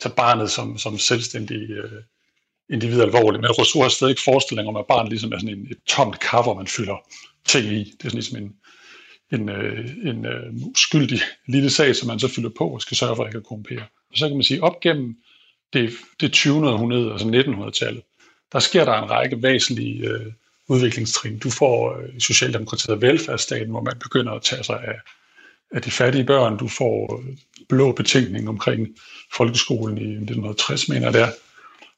tage barnet som, som selvstændig øh, individ alvorligt. Men Rousseau har stadig ikke forestilling om, at barnet ligesom er sådan en, et tomt kar, hvor man fylder ting i. Det er sådan ligesom en, en, øh, en øh, skyldig lille sag, som man så fylder på og skal sørge for, at ikke kan korrumpere. Og så kan man sige, op gennem det, det 20. århundrede, altså 1900-tallet, der sker der en række væsentlige øh, udviklingstrin. Du får øh, Socialdemokratiet velfærdsstaten, hvor man begynder at tage sig af, af de fattige børn. Du får blå betænkning omkring folkeskolen i 1960, mener jeg der,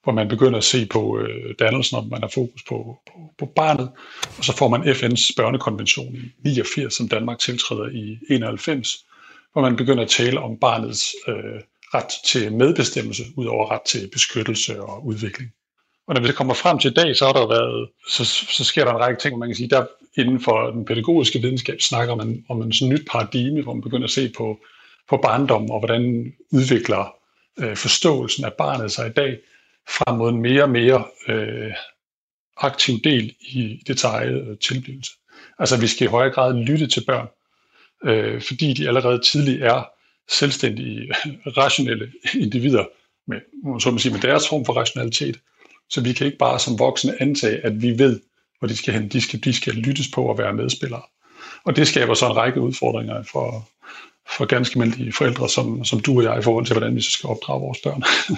hvor man begynder at se på øh, dannelsen, og man har fokus på, på, på barnet. Og så får man FN's børnekonvention i 89, som Danmark tiltræder i 91, hvor man begynder at tale om barnets øh, ret til medbestemmelse, ud over ret til beskyttelse og udvikling. Og når vi kommer frem til i dag, så har der været, så, så sker der en række ting, man kan sige, der inden for den pædagogiske videnskab snakker man om en sådan nyt paradigme, hvor man begynder at se på, på barndom og hvordan udvikler øh, forståelsen af barnet sig i dag frem mod en mere og mere øh, aktiv del i det eget øh, tilblivelse. Altså vi skal i højere grad lytte til børn, øh, fordi de allerede tidligt er selvstændige, rationelle individer med, så man sige, med deres form for rationalitet. Så vi kan ikke bare som voksne antage, at vi ved, hvor de skal hen. De skal, de skal lyttes på og være medspillere. Og det skaber så en række udfordringer for, for ganske almindelige forældre, som, som du og jeg, i forhold til, hvordan vi så skal opdrage vores børn.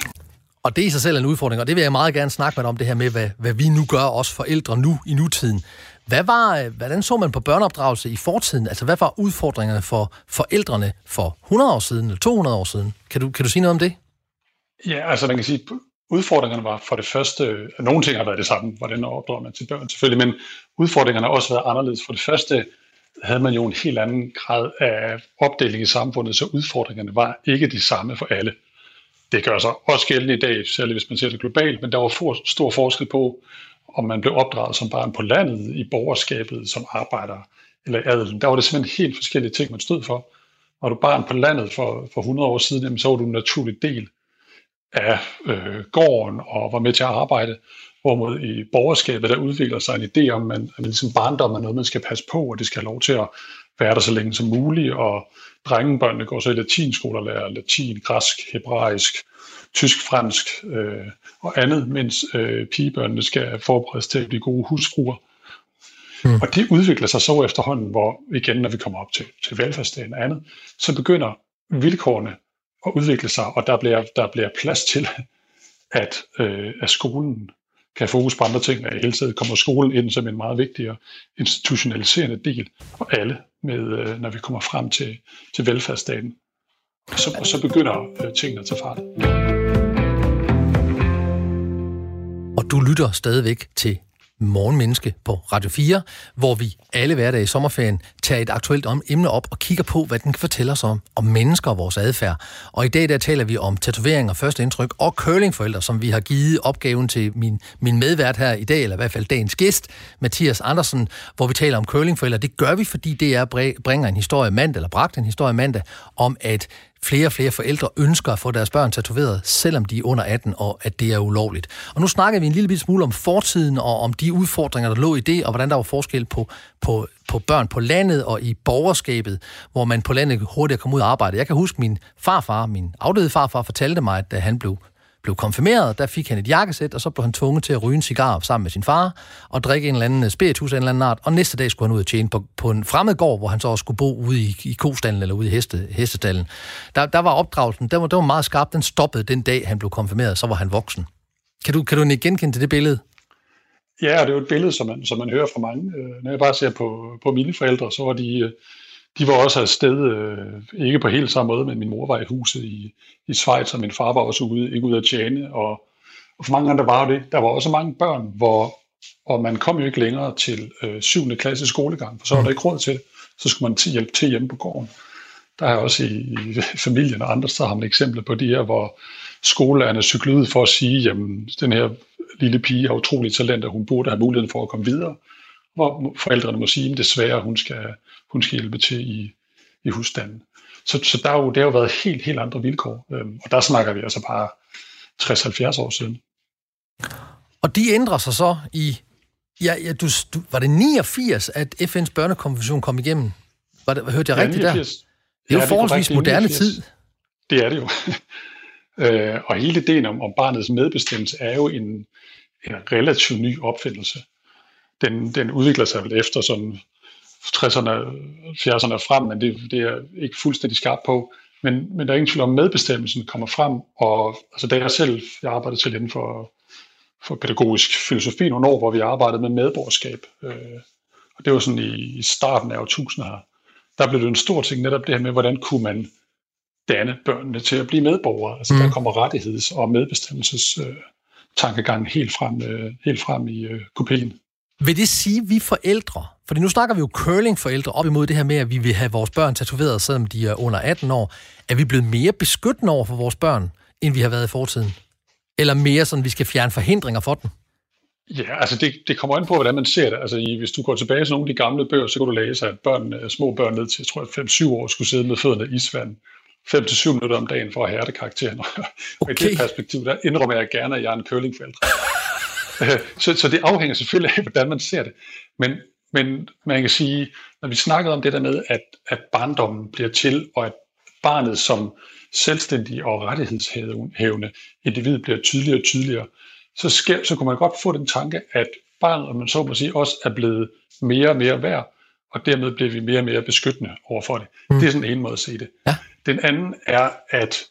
Og det er i sig selv en udfordring, og det vil jeg meget gerne snakke med dig om, det her med, hvad, hvad vi nu gør, os forældre nu i nutiden. Hvad var, hvordan så man på børneopdragelse i fortiden? Altså, hvad var udfordringerne for forældrene for 100 år siden eller 200 år siden? Kan du, kan du sige noget om det?
Ja, altså man kan sige, udfordringerne var for det første, nogle ting har været det samme, hvordan opdrager man til børn selvfølgelig, men udfordringerne har også været anderledes. For det første havde man jo en helt anden grad af opdeling i samfundet, så udfordringerne var ikke de samme for alle. Det gør sig også gældende i dag, særligt hvis man ser det globalt, men der var for, stor forskel på, om man blev opdraget som barn på landet, i borgerskabet, som arbejder eller adelen. Der var det simpelthen helt forskellige ting, man stod for. Var du barn på landet for, for 100 år siden, jamen, så var du en naturlig del af øh, gården og var med til at arbejde. Hvorimod i borgerskabet, der udvikler sig en idé om, at, man, at ligesom barndom er noget, man skal passe på, og det skal have lov til at være der så længe som muligt, og drengebørnene går så i latinskoler og lærer latin, græsk, hebraisk, tysk, fransk øh, og andet, mens øh, pigebørnene skal forberedes til at blive gode husfruer. Mm. Og det udvikler sig så efterhånden, hvor igen, når vi kommer op til, til velfærdsdagen og andet, så begynder vilkårene at udvikle sig, og der bliver, der bliver plads til, at, øh, at skolen kan have fokus på andre ting, og i hele taget kommer skolen ind som en meget vigtig og institutionaliserende del for alle, med, øh, når vi kommer frem til, til velfærdsstaten. Og så, og så begynder øh, tingene at tage fart.
Og du lytter stadigvæk til Morgenmenneske på Radio 4, hvor vi alle hverdage i sommerferien tager et aktuelt emne op og kigger på, hvad den kan fortælle os om, om mennesker og vores adfærd. Og i dag der taler vi om tatoveringer, første indtryk og curlingforældre, som vi har givet opgaven til min, min medvært her i dag, eller i hvert fald dagens gæst, Mathias Andersen, hvor vi taler om curlingforældre. Det gør vi, fordi det er bringer en historie mandag, eller bragt en historie mandag, om at flere og flere forældre ønsker at få deres børn tatoveret, selvom de er under 18, og at det er ulovligt. Og nu snakker vi en lille smule om fortiden, og om de udfordringer, der lå i det, og hvordan der var forskel på, på, på børn på landet og i borgerskabet, hvor man på landet hurtigt kom ud og arbejde. Jeg kan huske, min farfar, min afdøde farfar, fortalte mig, at da han blev blev konfirmeret, der fik han et jakkesæt, og så blev han tvunget til at ryge en cigar sammen med sin far, og drikke en eller anden øh, spiritus af en eller anden art, og næste dag skulle han ud og tjene på, på en fremmed gård, hvor han så også skulle bo ude i, i kostallen eller ude i heste, hestestallen. Der, der var opdragelsen, den var, den var meget skarp, den stoppede den dag, han blev konfirmeret, så var han voksen. Kan du, kan du ikke genkende til det billede?
Ja, og det er jo et billede, som man, som man hører fra mange. Øh, når jeg bare ser på, på mine forældre, så var de, øh, de var også afsted, øh, ikke på helt samme måde, men min mor var i huset i, i Schweiz, og min far var også ude, ikke ude at tjene, og, og for mange andre var det. Der var også mange børn, hvor og man kom jo ikke længere til øh, 7. klasse skolegang, for så var der ikke råd til det. Så skulle man til hjælpe til hjemme på gården. Der er også i, i familien og andre steder har man eksempler på de her, hvor skolelærerne cyklede for at sige, jamen den her lille pige har utrolig talent, og hun burde have muligheden for at komme videre. Hvor forældrene må sige, at desværre hun skal, hun skal hjælpe til i, i husstanden. Så, så der, er jo, det har jo været helt, helt andre vilkår. Øhm, og der snakker vi altså bare 60-70 år siden.
Og de ændrer sig så i... Ja, ja, du, du, var det 89, at FN's børnekonvention kom igennem? Var det, hørte jeg ja, rigtigt 89. der? Det er jo ja, forholdsvis moderne tid.
Det er det jo. øh, og hele ideen om, om barnets medbestemmelse er jo en, en relativt ny opfindelse. Den, den udvikler sig vel efter sådan 60'erne, 70'erne frem, men det, det er ikke fuldstændig skarpt på. Men, men der er ingen tvivl om, at medbestemmelsen kommer frem, og altså da jeg selv, jeg arbejdede til inden for, for pædagogisk filosofi nogle år, hvor vi arbejdede med medborgerskab, øh, og det var sådan i, i starten af årtusinder her, der blev det en stor ting netop det her med, hvordan kunne man danne børnene til at blive medborgere. Altså mm. der kommer rettigheds- og medbestemmelses øh, tankegang helt frem, øh, helt frem i øh, kopien.
Vil det sige, at vi forældre, fordi nu snakker vi jo curlingforældre op imod det her med, at vi vil have vores børn tatoveret, selvom de er under 18 år. Er vi blevet mere beskyttende over for vores børn, end vi har været i fortiden? Eller mere sådan, vi skal fjerne forhindringer for dem?
Ja, altså det, det kommer an på, hvordan man ser det. Altså i, hvis du går tilbage til nogle af de gamle bøger, så kan du læse, at børn, øh, små børn ned til, jeg tror, 5-7 år skulle sidde med fødderne i isvand 5-7 minutter om dagen for at hærde karakteren. Okay. I det perspektiv, der indrømmer jeg gerne, at jeg er en curlingforældre. Så, så det afhænger selvfølgelig af, hvordan man ser det. Men, men man kan sige, når vi snakkede om det der med, at, at barndommen bliver til, og at barnet som selvstændig og rettighedshævende individ bliver tydeligere og tydeligere, så, sker, så kunne man godt få den tanke, at barnet, man så må sige, også er blevet mere og mere værd, og dermed bliver vi mere og mere beskyttende overfor det. Mm. Det er sådan en måde at se det. Ja. Den anden er, at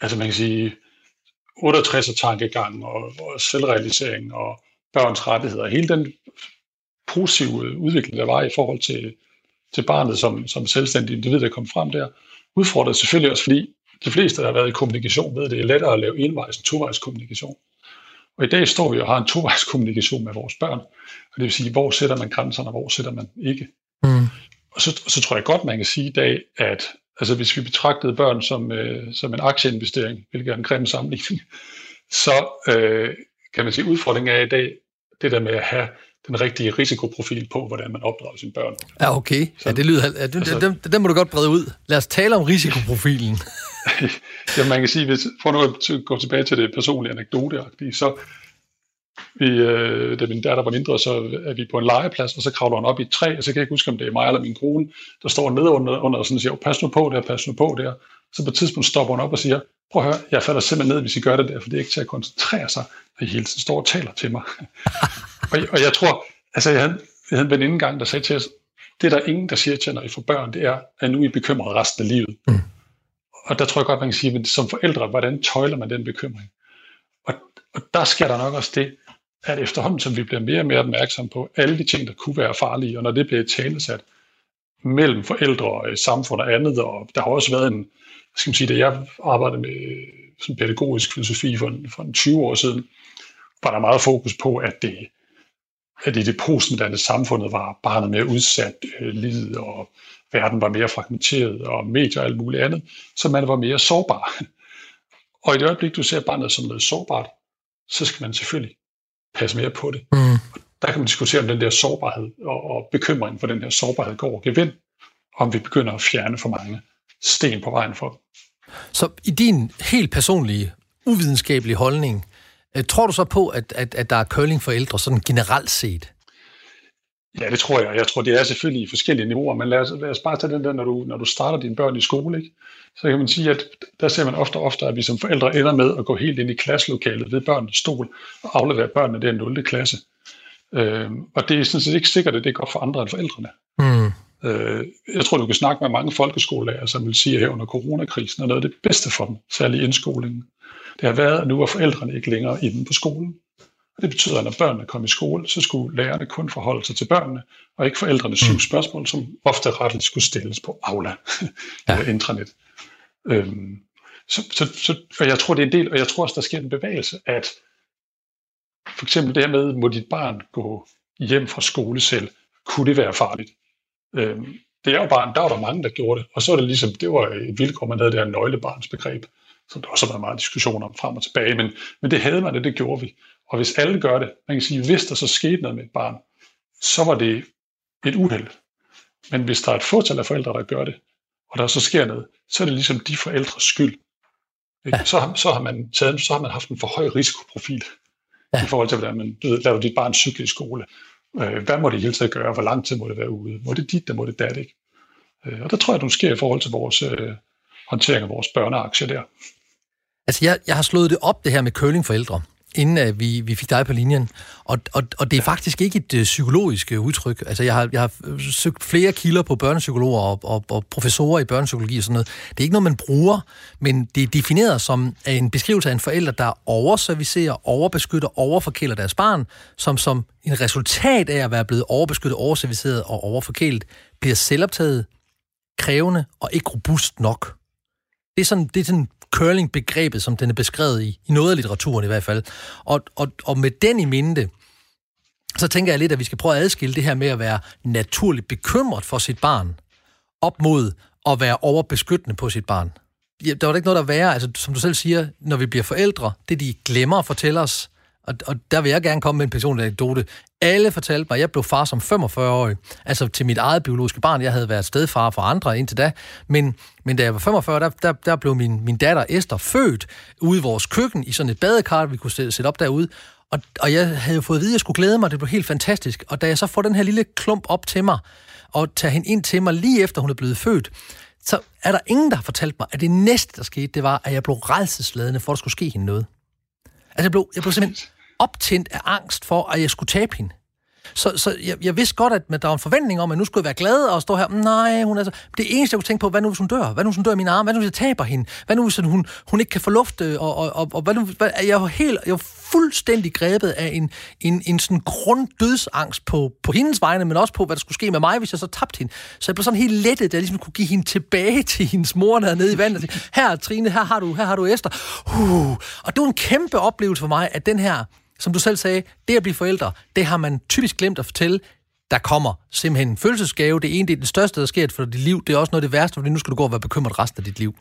altså man kan sige, 68-tankegang og, og selvrealisering og børns rettigheder, hele den positive udvikling, der var i forhold til, til barnet som, som selvstændig individ, der kom frem der, udfordrede selvfølgelig også, fordi de fleste, der har været i kommunikation, ved, det er lettere at lave envejs end tovejs kommunikation. Og i dag står vi og har en tovejs kommunikation med vores børn, og det vil sige, hvor sætter man grænserne, og hvor sætter man ikke. Mm. Og så, så tror jeg godt, man kan sige i dag, at altså hvis vi betragtede børn som, øh, som en aktieinvestering, hvilket er en grim sammenligning, så øh, kan man sige, udfordringen er i dag, det der med at have den rigtige risikoprofil på, hvordan man opdrager sine børn.
Ja, okay. Så, ja, det lyder, ja, det, altså, den, den må du godt brede ud. Lad os tale om risikoprofilen.
ja, man kan sige, hvis, for nu at gå tilbage til det personlige anekdote, så vi, øh, da min datter var mindre, så er vi på en legeplads, og så kravler hun op i et træ, og så kan jeg ikke huske, om det er mig eller min kone, der står nede under, under og sådan siger, pas nu på der, pas nu på der. Så på et tidspunkt stopper hun op og siger, prøv at høre, jeg falder simpelthen ned, hvis I gør det der, for det er ikke til at koncentrere sig, at I hele tiden står og taler til mig. og, og jeg tror, altså jeg havde, jeg havde en veninde engang, der sagde til os, det er der ingen, der siger til, når I får børn, det er, at nu er I bekymret resten af livet. Mm. Og der tror jeg godt, man kan sige, at som forældre, hvordan tøjler man den bekymring? Og, og der sker der nok også det, at efterhånden, som vi bliver mere og mere opmærksom på alle de ting, der kunne være farlige, og når det bliver talesat mellem forældre og samfund og andet, og der har også været en, skal man sige, da jeg arbejdede med øh, sådan pædagogisk filosofi for, en, for en 20 år siden, var der meget fokus på, at det, at i det postmoderne samfundet var barnet mere udsat, øh, livet, og verden var mere fragmenteret, og medier og alt muligt andet, så man var mere sårbar. Og i det øjeblik, du ser barnet som noget sårbart, så skal man selvfølgelig passe mere på det. Mm. Der kan man diskutere, om den der sårbarhed og, og bekymringen for den her sårbarhed går og gevind, om vi begynder at fjerne for mange sten på vejen for.
Så i din helt personlige, uvidenskabelige holdning, øh, tror du så på, at, at, at der er curlingforældre sådan generelt set?
Ja, det tror jeg. Jeg tror, det er selvfølgelig i forskellige niveauer, men lad os, lad os bare tage den der, når du, når du starter dine børn i skole, ikke? så kan man sige, at der ser man ofte ofte, at vi som forældre ender med at gå helt ind i klasselokalet ved børnenes stol og aflevere børnene der 0. klasse. Øh, og det er sådan set ikke sikkert, at det er godt for andre end forældrene. Mm. Øh, jeg tror, du kan snakke med mange folkeskolelærer, som vil sige, at her under coronakrisen er noget af det bedste for dem, særligt indskolingen. Det har været, at nu er forældrene ikke længere inde på skolen. Og det betyder, at når børnene kom i skole, så skulle lærerne kun forholde sig til børnene, og ikke forældrenes syv mm. spørgsmål, som ofte retteligt skulle stilles på Aula ja. eller intranet. Øhm, så, så, så, og jeg tror, det er en del, og jeg tror også, der sker en bevægelse, at for eksempel det her med, må dit barn gå hjem fra skole selv, kunne det være farligt? Øhm, det er jo bare, der var der mange, der gjorde det, og så er det ligesom, det var et vilkår, man havde det her nøglebarnsbegreb, som der også har været meget diskussion om frem og tilbage, men, men det havde man, det, det gjorde vi. Og hvis alle gør det, man kan sige, hvis der så skete noget med et barn, så var det et uheld. Men hvis der er et fåtal af forældre, der gør det, og der så sker noget, så er det ligesom de forældres skyld. Ja. Så, har, så, har man taget, så har man haft en for høj risikoprofil ja. i forhold til, hvordan man laver dit barn cykle i skole. Øh, hvad må det hele tiden gøre? Hvor lang tid må det være ude? Må det dit, der må det dat, ikke? Øh, og der tror jeg, det sker i forhold til vores øh, håndtering af vores børneaktier der.
Altså, jeg, jeg har slået det op, det her med curlingforældre inden uh, vi, vi fik dig på linjen. Og, og, og det er faktisk ikke et uh, psykologisk uh, udtryk. Altså, jeg har, jeg har søgt flere kilder på børnepsykologer og, og, og professorer i børnepsykologi og sådan noget. Det er ikke noget, man bruger, men det er defineret som en beskrivelse af en forælder, der overservicerer, overbeskytter, overforkæler deres barn, som som en resultat af at være blevet overbeskyttet, overserviceret og overforkælet, bliver selvoptaget, krævende og ikke robust nok. Det er sådan, det er sådan curling-begrebet, som den er beskrevet i, i noget af litteraturen i hvert fald. Og, og, og med den i minde, så tænker jeg lidt, at vi skal prøve at adskille det her med at være naturligt bekymret for sit barn, op mod at være overbeskyttende på sit barn. Ja, der var ikke noget, der værre, altså som du selv siger, når vi bliver forældre, det de glemmer at fortælle os, og, og der vil jeg gerne komme med en personlig anekdote. Alle fortalte mig, at jeg blev far som 45-årig, altså til mit eget biologiske barn. Jeg havde været stedfar for andre indtil da, men, men da jeg var 45, der, der, der blev min, min datter Esther født ude i vores køkken i sådan et badekar, vi kunne sætte op derude. Og, og jeg havde fået at vide, at jeg skulle glæde mig, det blev helt fantastisk. Og da jeg så får den her lille klump op til mig, og tager hende ind til mig lige efter hun er blevet født, så er der ingen, der har fortalt mig, at det næste, der skete, det var, at jeg blev redselsladende for, at der skulle ske hende noget. Altså, jeg blev, jeg blev simpelthen optændt af angst for, at jeg skulle tabe hende. Så, så jeg, jeg vidste godt, at der var en forventning om, at nu skulle jeg være glad og stå her. Nej, hun er så... Det eneste, jeg kunne tænke på, hvad nu hvis hun dør? Hvad nu hvis hun dør i min arm? Hvad nu hvis jeg taber hende? Hvad nu hvis hun, hun ikke kan få luft? Øh, og, og, og, og hvad nu, hvad, jeg var helt, jeg var fuldstændig grebet af en, en, en sådan grunddødsangst på, på hendes vegne, men også på, hvad der skulle ske med mig, hvis jeg så tabte hende. Så jeg blev sådan helt lettet, at jeg ligesom kunne give hende tilbage til hendes mor, nede i vandet. Her Trine, her har du, her har du Esther. Uh. Og det var en kæmpe oplevelse for mig, at den her som du selv sagde, det at blive forældre, det har man typisk glemt at fortælle. Der kommer simpelthen en følelsesgave. Det ene, det er det største, der sker for dit liv. Det er også noget af det værste, fordi nu skal du gå og være bekymret resten af dit liv.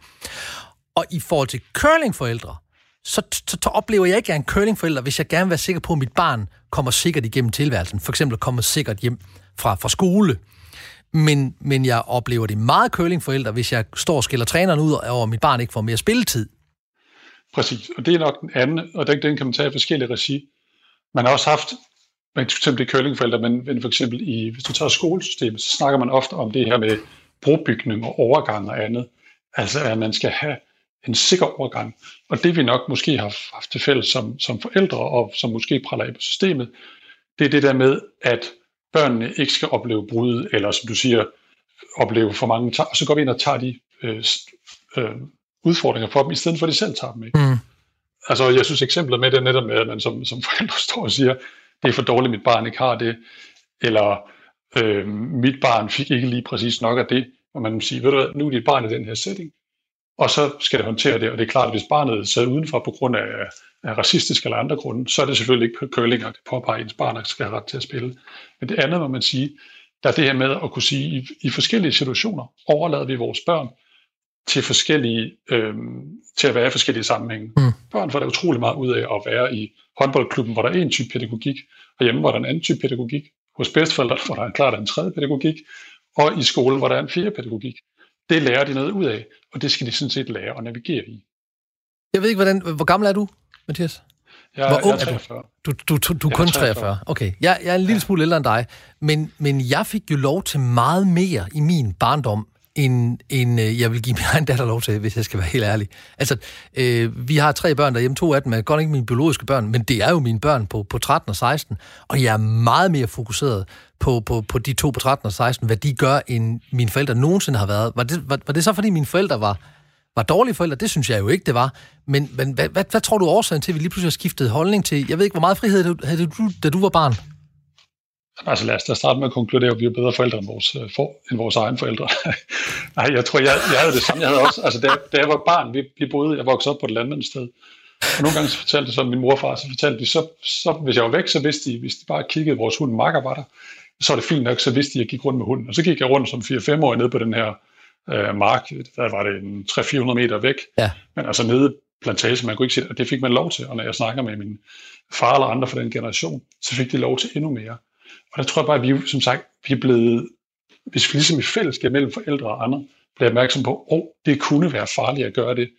Og i forhold til curlingforældre, så, så, så oplever jeg ikke, at jeg er en curlingforælder, hvis jeg gerne vil være sikker på, at mit barn kommer sikkert igennem tilværelsen. For eksempel kommer sikkert hjem fra, fra skole. Men, men jeg oplever det meget curlingforælder, hvis jeg står og skiller træneren ud, og mit barn ikke får mere spilletid.
Præcis, og det er nok den anden, og den, den kan man tage i forskellige regi. Man har også haft, man eksempel i curlingforældre, men, men for eksempel i, hvis du tager skolesystemet, så snakker man ofte om det her med brobygning og overgang og andet. Altså at man skal have en sikker overgang. Og det vi nok måske har haft til fælles som, som forældre, og som måske praller af på systemet, det er det der med, at børnene ikke skal opleve brud, eller som du siger, opleve for mange, og så går vi ind og tager de øh, øh, udfordringer for dem, i stedet for at de selv tager dem. Ikke? Mm. Altså, jeg synes eksemplet med det netop med, at man som, som forældre står og siger, det er for dårligt, mit barn ikke har det, eller øh, mit barn fik ikke lige præcis nok af det, og man siger, ved du hvad, nu er dit barn i den her setting, og så skal det håndtere det, og det er klart, at hvis barnet sidder udenfor på grund af, af racistisk eller andre grunde, så er det selvfølgelig ikke curling, at det påpeger, at ens barn skal have ret til at spille. Men det andet må man sige, der er det her med at kunne sige, i, i forskellige situationer overlader vi vores børn til forskellige, øh, til at være i forskellige sammenhænge. Mm. Børn får det utrolig meget ud af at være i håndboldklubben, hvor der er en type pædagogik, og hjemme, hvor der er en anden type pædagogik. Hos bedsteforældre, hvor der er klart en tredje pædagogik, og i skolen, hvor der er en fjerde pædagogik. Det lærer de noget ud af, og det skal de sådan set lære at navigere i.
Jeg ved ikke, hvordan, hvor gammel er du, Mathias?
Jeg,
hvor ung
jeg er 43.
Du, du, du, du er kun 43. 43. Okay, jeg, jeg er en lille smule ældre end dig, men, men jeg fik jo lov til meget mere i min barndom, end, end øh, jeg vil give min egen datter lov til, hvis jeg skal være helt ærlig. Altså, øh, vi har tre børn derhjemme, to af dem er godt ikke mine biologiske børn, men det er jo mine børn på, på 13 og 16, og jeg er meget mere fokuseret på, på, på de to på 13 og 16, hvad de gør, end mine forældre nogensinde har været. Var det, var, var det så, fordi mine forældre var, var dårlige forældre? Det synes jeg jo ikke, det var. Men, men hvad, hvad, hvad tror du årsagen til, at vi lige pludselig har skiftet holdning til? Jeg ved ikke, hvor meget frihed du havde du, da du var barn?
Altså lad os da starte med at konkludere, at vi er bedre forældre end vores, øh, for, end vores egne forældre. Nej, jeg tror, jeg, jeg havde det samme. Jeg havde også, altså da, da jeg var barn, vi, vi boede, jeg voksede op på et landmandssted. Og nogle gange så fortalte så min mor og far, så fortalte de, så, så, hvis jeg var væk, så vidste de, hvis de bare kiggede, vores hund Makker var der, så var det fint nok, så vidste de, at jeg gik rundt med hunden. Og så gik jeg rundt som 4-5 år ned på den her øh, mark, der var det en 300-400 meter væk. Ja. Men altså nede plantage, man kunne ikke se det, og det fik man lov til. Og når jeg snakker med min far eller andre fra den generation, så fik de lov til endnu mere. Og der tror jeg bare, at vi, som sagt, vi er blevet, hvis vi ligesom i fællesskab mellem forældre og andre, bliver opmærksom på, at oh, det kunne være farligt at gøre det.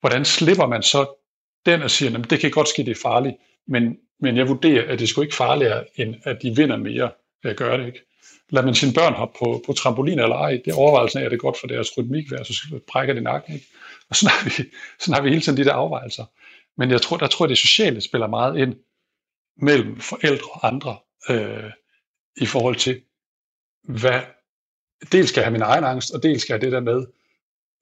Hvordan slipper man så den og siger, at det kan godt ske, det er farligt, men, men jeg vurderer, at det skulle ikke farligere, end at de vinder mere ved at gøre det. Ikke? Lad man sine børn hoppe på, på trampolin eller ej, det er overvejelsen af, at det er godt for deres rytmik, så brækker det nakken. Ikke? Og sådan har, vi, sådan har vi hele tiden de der afvejelser. Men jeg tror, der tror jeg, det sociale spiller meget ind mellem forældre og andre, øh, i forhold til, hvad dels skal jeg have min egen angst, og dels skal jeg have det der med,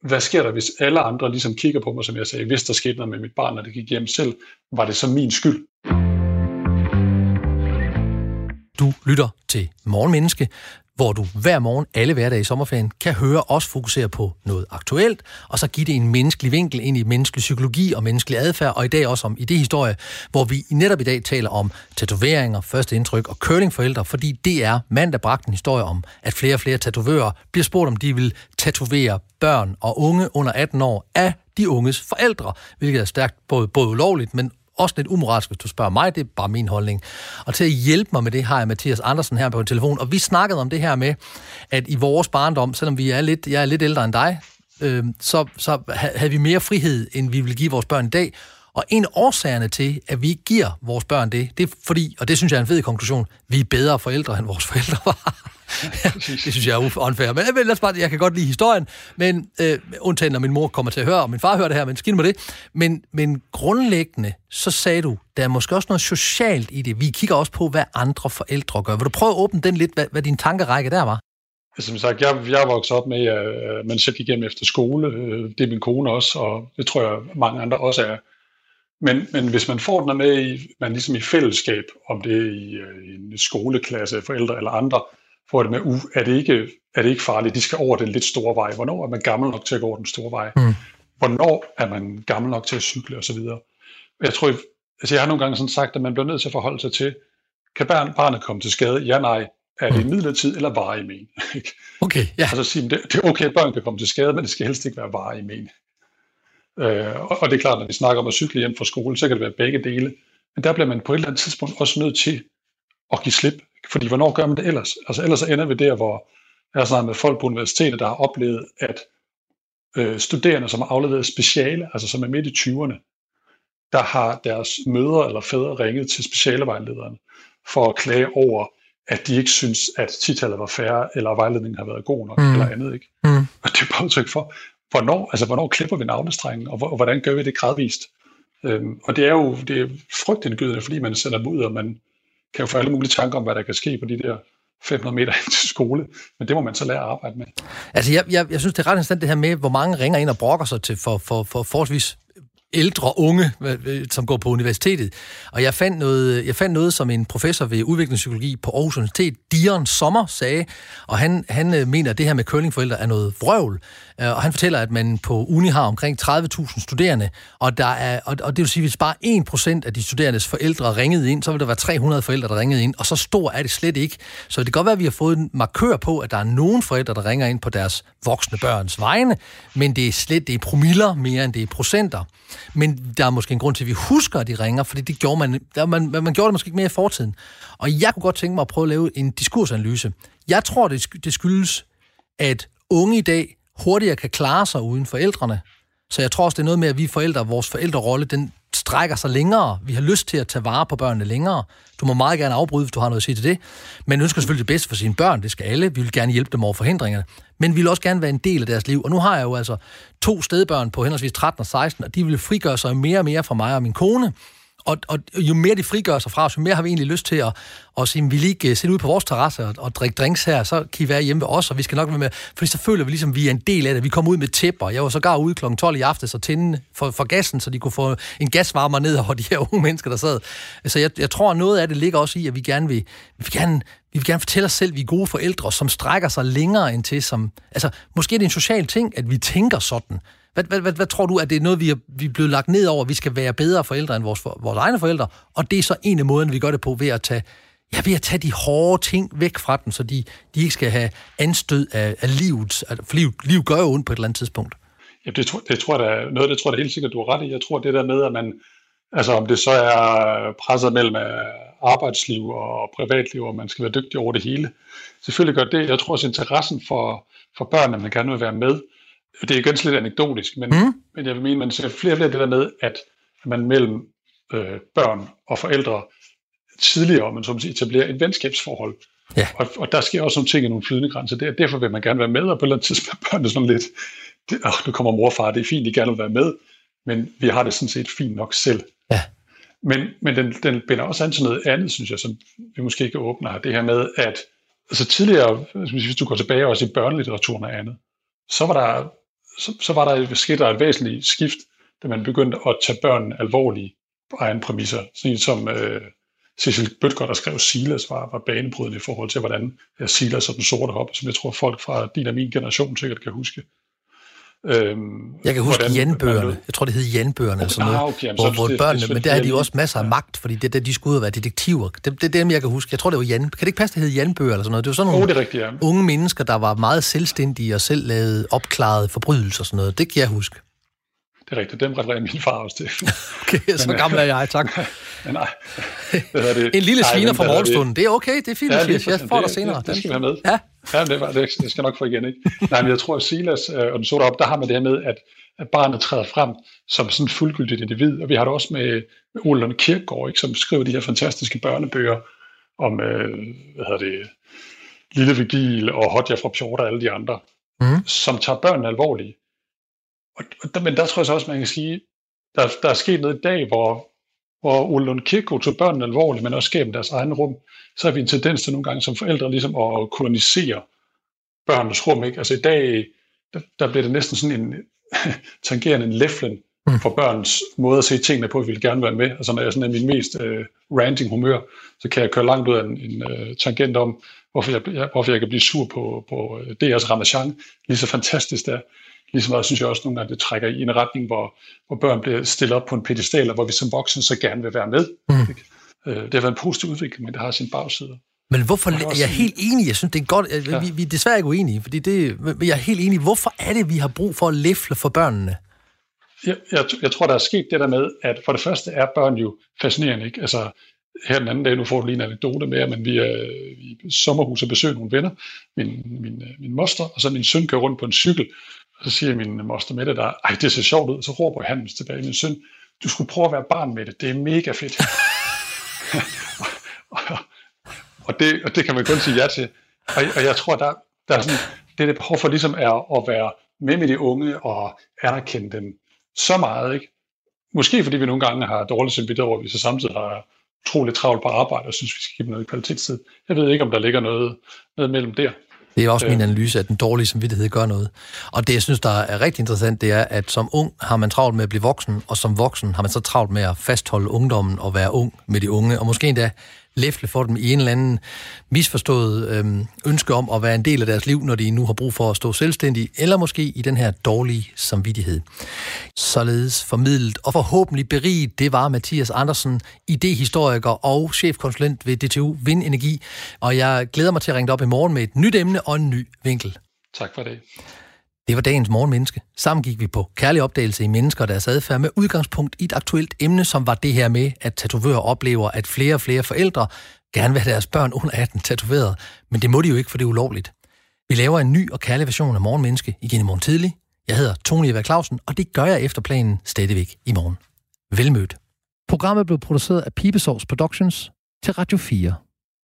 hvad sker der, hvis alle andre ligesom kigger på mig, som jeg sagde, hvis der skete noget med mit barn, når det gik hjem selv, var det så min skyld?
Du lytter til Morgenmenneske, hvor du hver morgen, alle hverdage i sommerferien, kan høre os fokusere på noget aktuelt, og så give det en menneskelig vinkel ind i menneskelig psykologi og menneskelig adfærd, og i dag også om idehistorie, hvor vi netop i dag taler om tatoveringer, første indtryk og curlingforældre, fordi det er mandag bragt en historie om, at flere og flere tatovører bliver spurgt, om de vil tatovere børn og unge under 18 år af de unges forældre, hvilket er stærkt både, både ulovligt, men også lidt umoralsk, hvis du spørger mig. Det er bare min holdning. Og til at hjælpe mig med det, har jeg Mathias Andersen her på en telefon. Og vi snakkede om det her med, at i vores barndom, selvom vi er lidt, jeg er lidt ældre end dig, øh, så, så havde vi mere frihed, end vi vil give vores børn i dag. Og en af årsagerne til, at vi ikke giver vores børn det, det er fordi, og det synes jeg er en fed konklusion, vi er bedre forældre, end vores forældre var det synes jeg er unfair. Men lad os bare, jeg kan godt lide historien, men øh, undtagen når min mor kommer til at høre, og min far hører det her, men skidt med det. Men, men grundlæggende, så sagde du, der er måske også noget socialt i det. Vi kigger også på, hvad andre forældre gør. Vil du prøve at åbne den lidt, hvad, hvad din tankerække der var?
Som sagt, jeg, jeg voksede op med, øh, at man selv gik hjem efter skole. Øh, det er min kone også, og det tror jeg mange andre også er. Men, men hvis man får den med i, man ligesom i fællesskab, om det er i, øh, i en skoleklasse, forældre eller andre, får det med, uh, er, det ikke, er det ikke farligt, de skal over den lidt store vej. Hvornår er man gammel nok til at gå over den store vej? Mm. Hvornår er man gammel nok til at cykle osv.? Jeg tror, altså jeg har nogle gange sådan sagt, at man bliver nødt til at forholde sig til, kan barn, barnet komme til skade? Ja, nej. Er det mm. midlertid eller varig men?
okay, ja.
Altså sige, det, det er okay, at børn kan komme til skade, men det skal helst ikke være varig men. Øh, og det er klart, når vi snakker om at cykle hjem fra skole, så kan det være begge dele. Men der bliver man på et eller andet tidspunkt også nødt til at give slip. Fordi hvornår gør man det ellers? Altså ellers så ender vi der, hvor jeg har snakket med folk på universitetet, der har oplevet, at øh, studerende, som har afleveret speciale, altså som er midt i 20'erne, der har deres mødre eller fædre ringet til specialevejlederen for at klage over, at de ikke synes, at titallet var færre, eller vejledningen har været god nok, mm. eller andet. Ikke? Mm. Og det er bare udtryk for, hvornår, altså, hvornår klipper vi navnestrengen, og, og hvordan gør vi det gradvist? Øhm, og det er jo det er frygtindgydende, fordi man sender dem ud, og man kan jo få alle mulige tanker om, hvad der kan ske på de der 500 meter ind til skole, men det må man så lære at arbejde med.
Altså, jeg, jeg, jeg synes, det er ret interessant det her med, hvor mange ringer ind og brokker sig til for, for, for forholdsvis ældre unge, som går på universitetet. Og jeg fandt noget, jeg fandt noget som en professor ved udviklingspsykologi på Aarhus Universitet, Dion Sommer, sagde, og han, han øh, mener, at det her med curlingforældre er noget vrøvl. Øh, og han fortæller, at man på uni har omkring 30.000 studerende, og, der er, og, og det vil sige, at hvis bare 1% af de studerendes forældre ringede ind, så vil der være 300 forældre, der ringede ind, og så stor er det slet ikke. Så det kan godt være, at vi har fået en markør på, at der er nogen forældre, der ringer ind på deres voksne børns vegne, men det er slet det er promiller mere, end det er procenter. Men der er måske en grund til, at vi husker, at de ringer, fordi det gjorde man, der, man, man gjorde det måske ikke mere i fortiden. Og jeg kunne godt tænke mig at prøve at lave en diskursanalyse. Jeg tror, det, det skyldes, at unge i dag hurtigere kan klare sig uden forældrene. Så jeg tror også, det er noget med, at vi forældre, vores forældrerolle, den strækker sig længere. Vi har lyst til at tage vare på børnene længere. Du må meget gerne afbryde, hvis du har noget at sige til det. Men ønsker selvfølgelig det bedste for sine børn. Det skal alle. Vi vil gerne hjælpe dem over forhindringerne. Men vi vil også gerne være en del af deres liv. Og nu har jeg jo altså to stedbørn på henholdsvis 13 og 16, og de vil frigøre sig mere og mere fra mig og min kone. Og, og jo mere de frigør sig fra os, jo mere har vi egentlig lyst til at, at sige, vi lige sidde sætte ud på vores terrasse og, og drikke drinks her, så kan I være hjemme ved os, og vi skal nok være med. Fordi så føler vi ligesom, at vi er en del af det. Vi kommer ud med tæpper. Jeg var sågar ude kl. 12 i aftes og tænde for, for gassen, så de kunne få en gasvarmer ned over de her unge mennesker, der sad. Så jeg, jeg tror, noget af det ligger også i, at vi gerne vil, vi vil gerne vi vil gerne fortælle os selv, at vi er gode forældre, som strækker sig længere end til, som... Altså, måske er det en social ting, at vi tænker sådan. Hvad, hvad, hvad, hvad tror du, at det er noget, vi er, vi er blevet lagt ned over, at vi skal være bedre forældre end vores, vores egne forældre, og det er så en af måden, vi gør det på, ved at tage, ja, ved at tage de hårde ting væk fra dem, så de, de ikke skal have anstød af, af livet. For liv, liv gør jo ondt på et eller andet tidspunkt.
Ja, det, tror, det tror jeg, noget det tror jeg helt sikkert, du har ret i. Jeg tror, det der med, at man, altså om det så er presset mellem øh, arbejdsliv og privatliv, og man skal være dygtig over det hele. Selvfølgelig gør det. Jeg tror også, interessen for, for børnene, man gerne vil være med, det er igen lidt anekdotisk, men, mm. men jeg vil mene, man ser flere og flere det der med, at man mellem øh, børn og forældre tidligere, men som etablerer et venskabsforhold. Ja. Og, og der sker også nogle ting i nogle flydende grænser. Det, derfor vil man gerne være med, og på et eller andet tidspunkt børnene sådan lidt, det, åh, nu kommer mor og far, det er fint, de gerne vil være med, men vi har det sådan set fint nok selv. Ja. Men, men den, den binder også an til noget andet, synes jeg, som vi måske ikke åbner her. Det her med, at altså tidligere, hvis du går tilbage også i børnelitteraturen og andet, så var der så, så var der et, sket der et væsentligt skift, da man begyndte at tage børn alvorligt på egen præmisser. Sådan som øh, Cecil Bøtger, der skrev Silas, var, var banebrydende i forhold til, hvordan Silas og den sorte hop, som jeg tror folk fra din og min generation sikkert kan huske.
Øhm, jeg kan huske Janbøgerne. Jeg tror, det hed Janbøgerne. Okay, sådan noget, ah, okay, hvor, hvor det, børnene, det, det, men der havde de jo også masser af magt, fordi det, det, de skulle ud og være detektiver. Det, det, det er dem, jeg kan huske. Jeg tror, det var Jan. Kan det ikke passe, det hed Janbøger eller sådan noget? Det var sådan nogle
oh, det er rigtigt, ja.
unge mennesker, der var meget selvstændige og selv lavede opklarede forbrydelser og sådan noget. Det kan jeg huske.
Det er rigtigt, dem refererer min far også til.
okay, så gammel er jeg, tak.
nej.
Det? en lille sviner fra morgenstunden. Det er okay, det er fint, ja,
Mathias.
Jeg får dig senere.
Det, det skal vi have med. Ja. Ja, det, var, det, det skal nok få igen, ikke? Nej, men jeg tror, at Silas øh, og den sorte op, der har man det her med, at, at barnet træder frem som sådan en fuldgyldigt individ. Og vi har det også med, med Ole Kirkegaard, ikke, som skriver de her fantastiske børnebøger om, øh, hvad hedder det, Lille Vigil og Hodja fra Pjort og alle de andre, mm. som tager børnene alvorligt. Og, og, men der tror jeg så også, man kan sige, der, der er sket noget i dag, hvor, hvor Ole Lund Kirkegaard tog børnene alvorligt, men også gav dem deres egen rum, så har vi en tendens til nogle gange som forældre ligesom at kolonisere børnenes rum. Ikke? Altså i dag, der, der bliver det næsten sådan en tangerende en leflen mm. for børns måde at se tingene på, at vi vil gerne være med. Altså når jeg sådan er min mest uh, ranting humør, så kan jeg køre langt ud af en, en uh, tangent om, hvorfor jeg, hvorfor jeg kan blive sur på, på øh, DR's Ramachan. Lige så fantastisk det er. Ligesom meget synes jeg også nogle gange, det trækker i en retning, hvor, hvor børn bliver stillet op på en pedestal, og hvor vi som voksne så gerne vil være med. Mm. Ikke? Det har været en positiv udvikling, men det har sin bagside.
Men hvorfor, jeg er helt enig, jeg synes, det er godt, ja. vi, vi er desværre ikke uenige, fordi det, jeg er helt enig, hvorfor er det, vi har brug for at læfle for børnene?
jeg, jeg, jeg tror, der er sket det der med, at for det første er børn jo fascinerende. Ikke? Altså, her den anden dag, nu får du lige en anekdote med, men vi er i sommerhus og besøger nogle venner, min, min, min moster, og så min søn kører rundt på en cykel, så siger min moster Mette der, ej, det ser sjovt ud, så råber han tilbage, min søn, du skulle prøve at være barn med det, det er mega fedt. og, det, og det kan man kun sige ja til. Og, og jeg tror, der, der er sådan, det det behov for ligesom er at være med med de unge og anerkende dem så meget, ikke? Måske fordi vi nogle gange har dårligt samvittighed over, vi så samtidig har utroligt travlt på arbejde, og synes, vi skal give dem noget kvalitetstid. Jeg ved ikke, om der ligger noget, noget mellem der.
Det er også min analyse, at den dårlige samvittighed gør noget. Og det, jeg synes, der er rigtig interessant, det er, at som ung har man travlt med at blive voksen, og som voksen har man så travlt med at fastholde ungdommen og være ung med de unge, og måske endda læfle for dem i en eller anden misforstået øhm, ønske om at være en del af deres liv, når de nu har brug for at stå selvstændige, eller måske i den her dårlige samvittighed. Således formidlet og forhåbentlig beriget, det var Mathias Andersen, idehistoriker og chefkonsulent ved DTU Vindenergi, og jeg glæder mig til at ringe op i morgen med et nyt emne og en ny vinkel.
Tak for det.
Det var dagens morgenmenneske. Sammen gik vi på kærlig opdagelse i mennesker og deres adfærd med udgangspunkt i et aktuelt emne, som var det her med, at tatovører oplever, at flere og flere forældre gerne vil have deres børn under 18 tatoveret. Men det må de jo ikke, for det er ulovligt. Vi laver en ny og kærlig version af Morgenmenneske igen i morgen tidlig. Jeg hedder Tony Eva Clausen, og det gør jeg efter planen stadigvæk i morgen. Velmødt. Programmet blev produceret af Pibesovs Productions til Radio 4.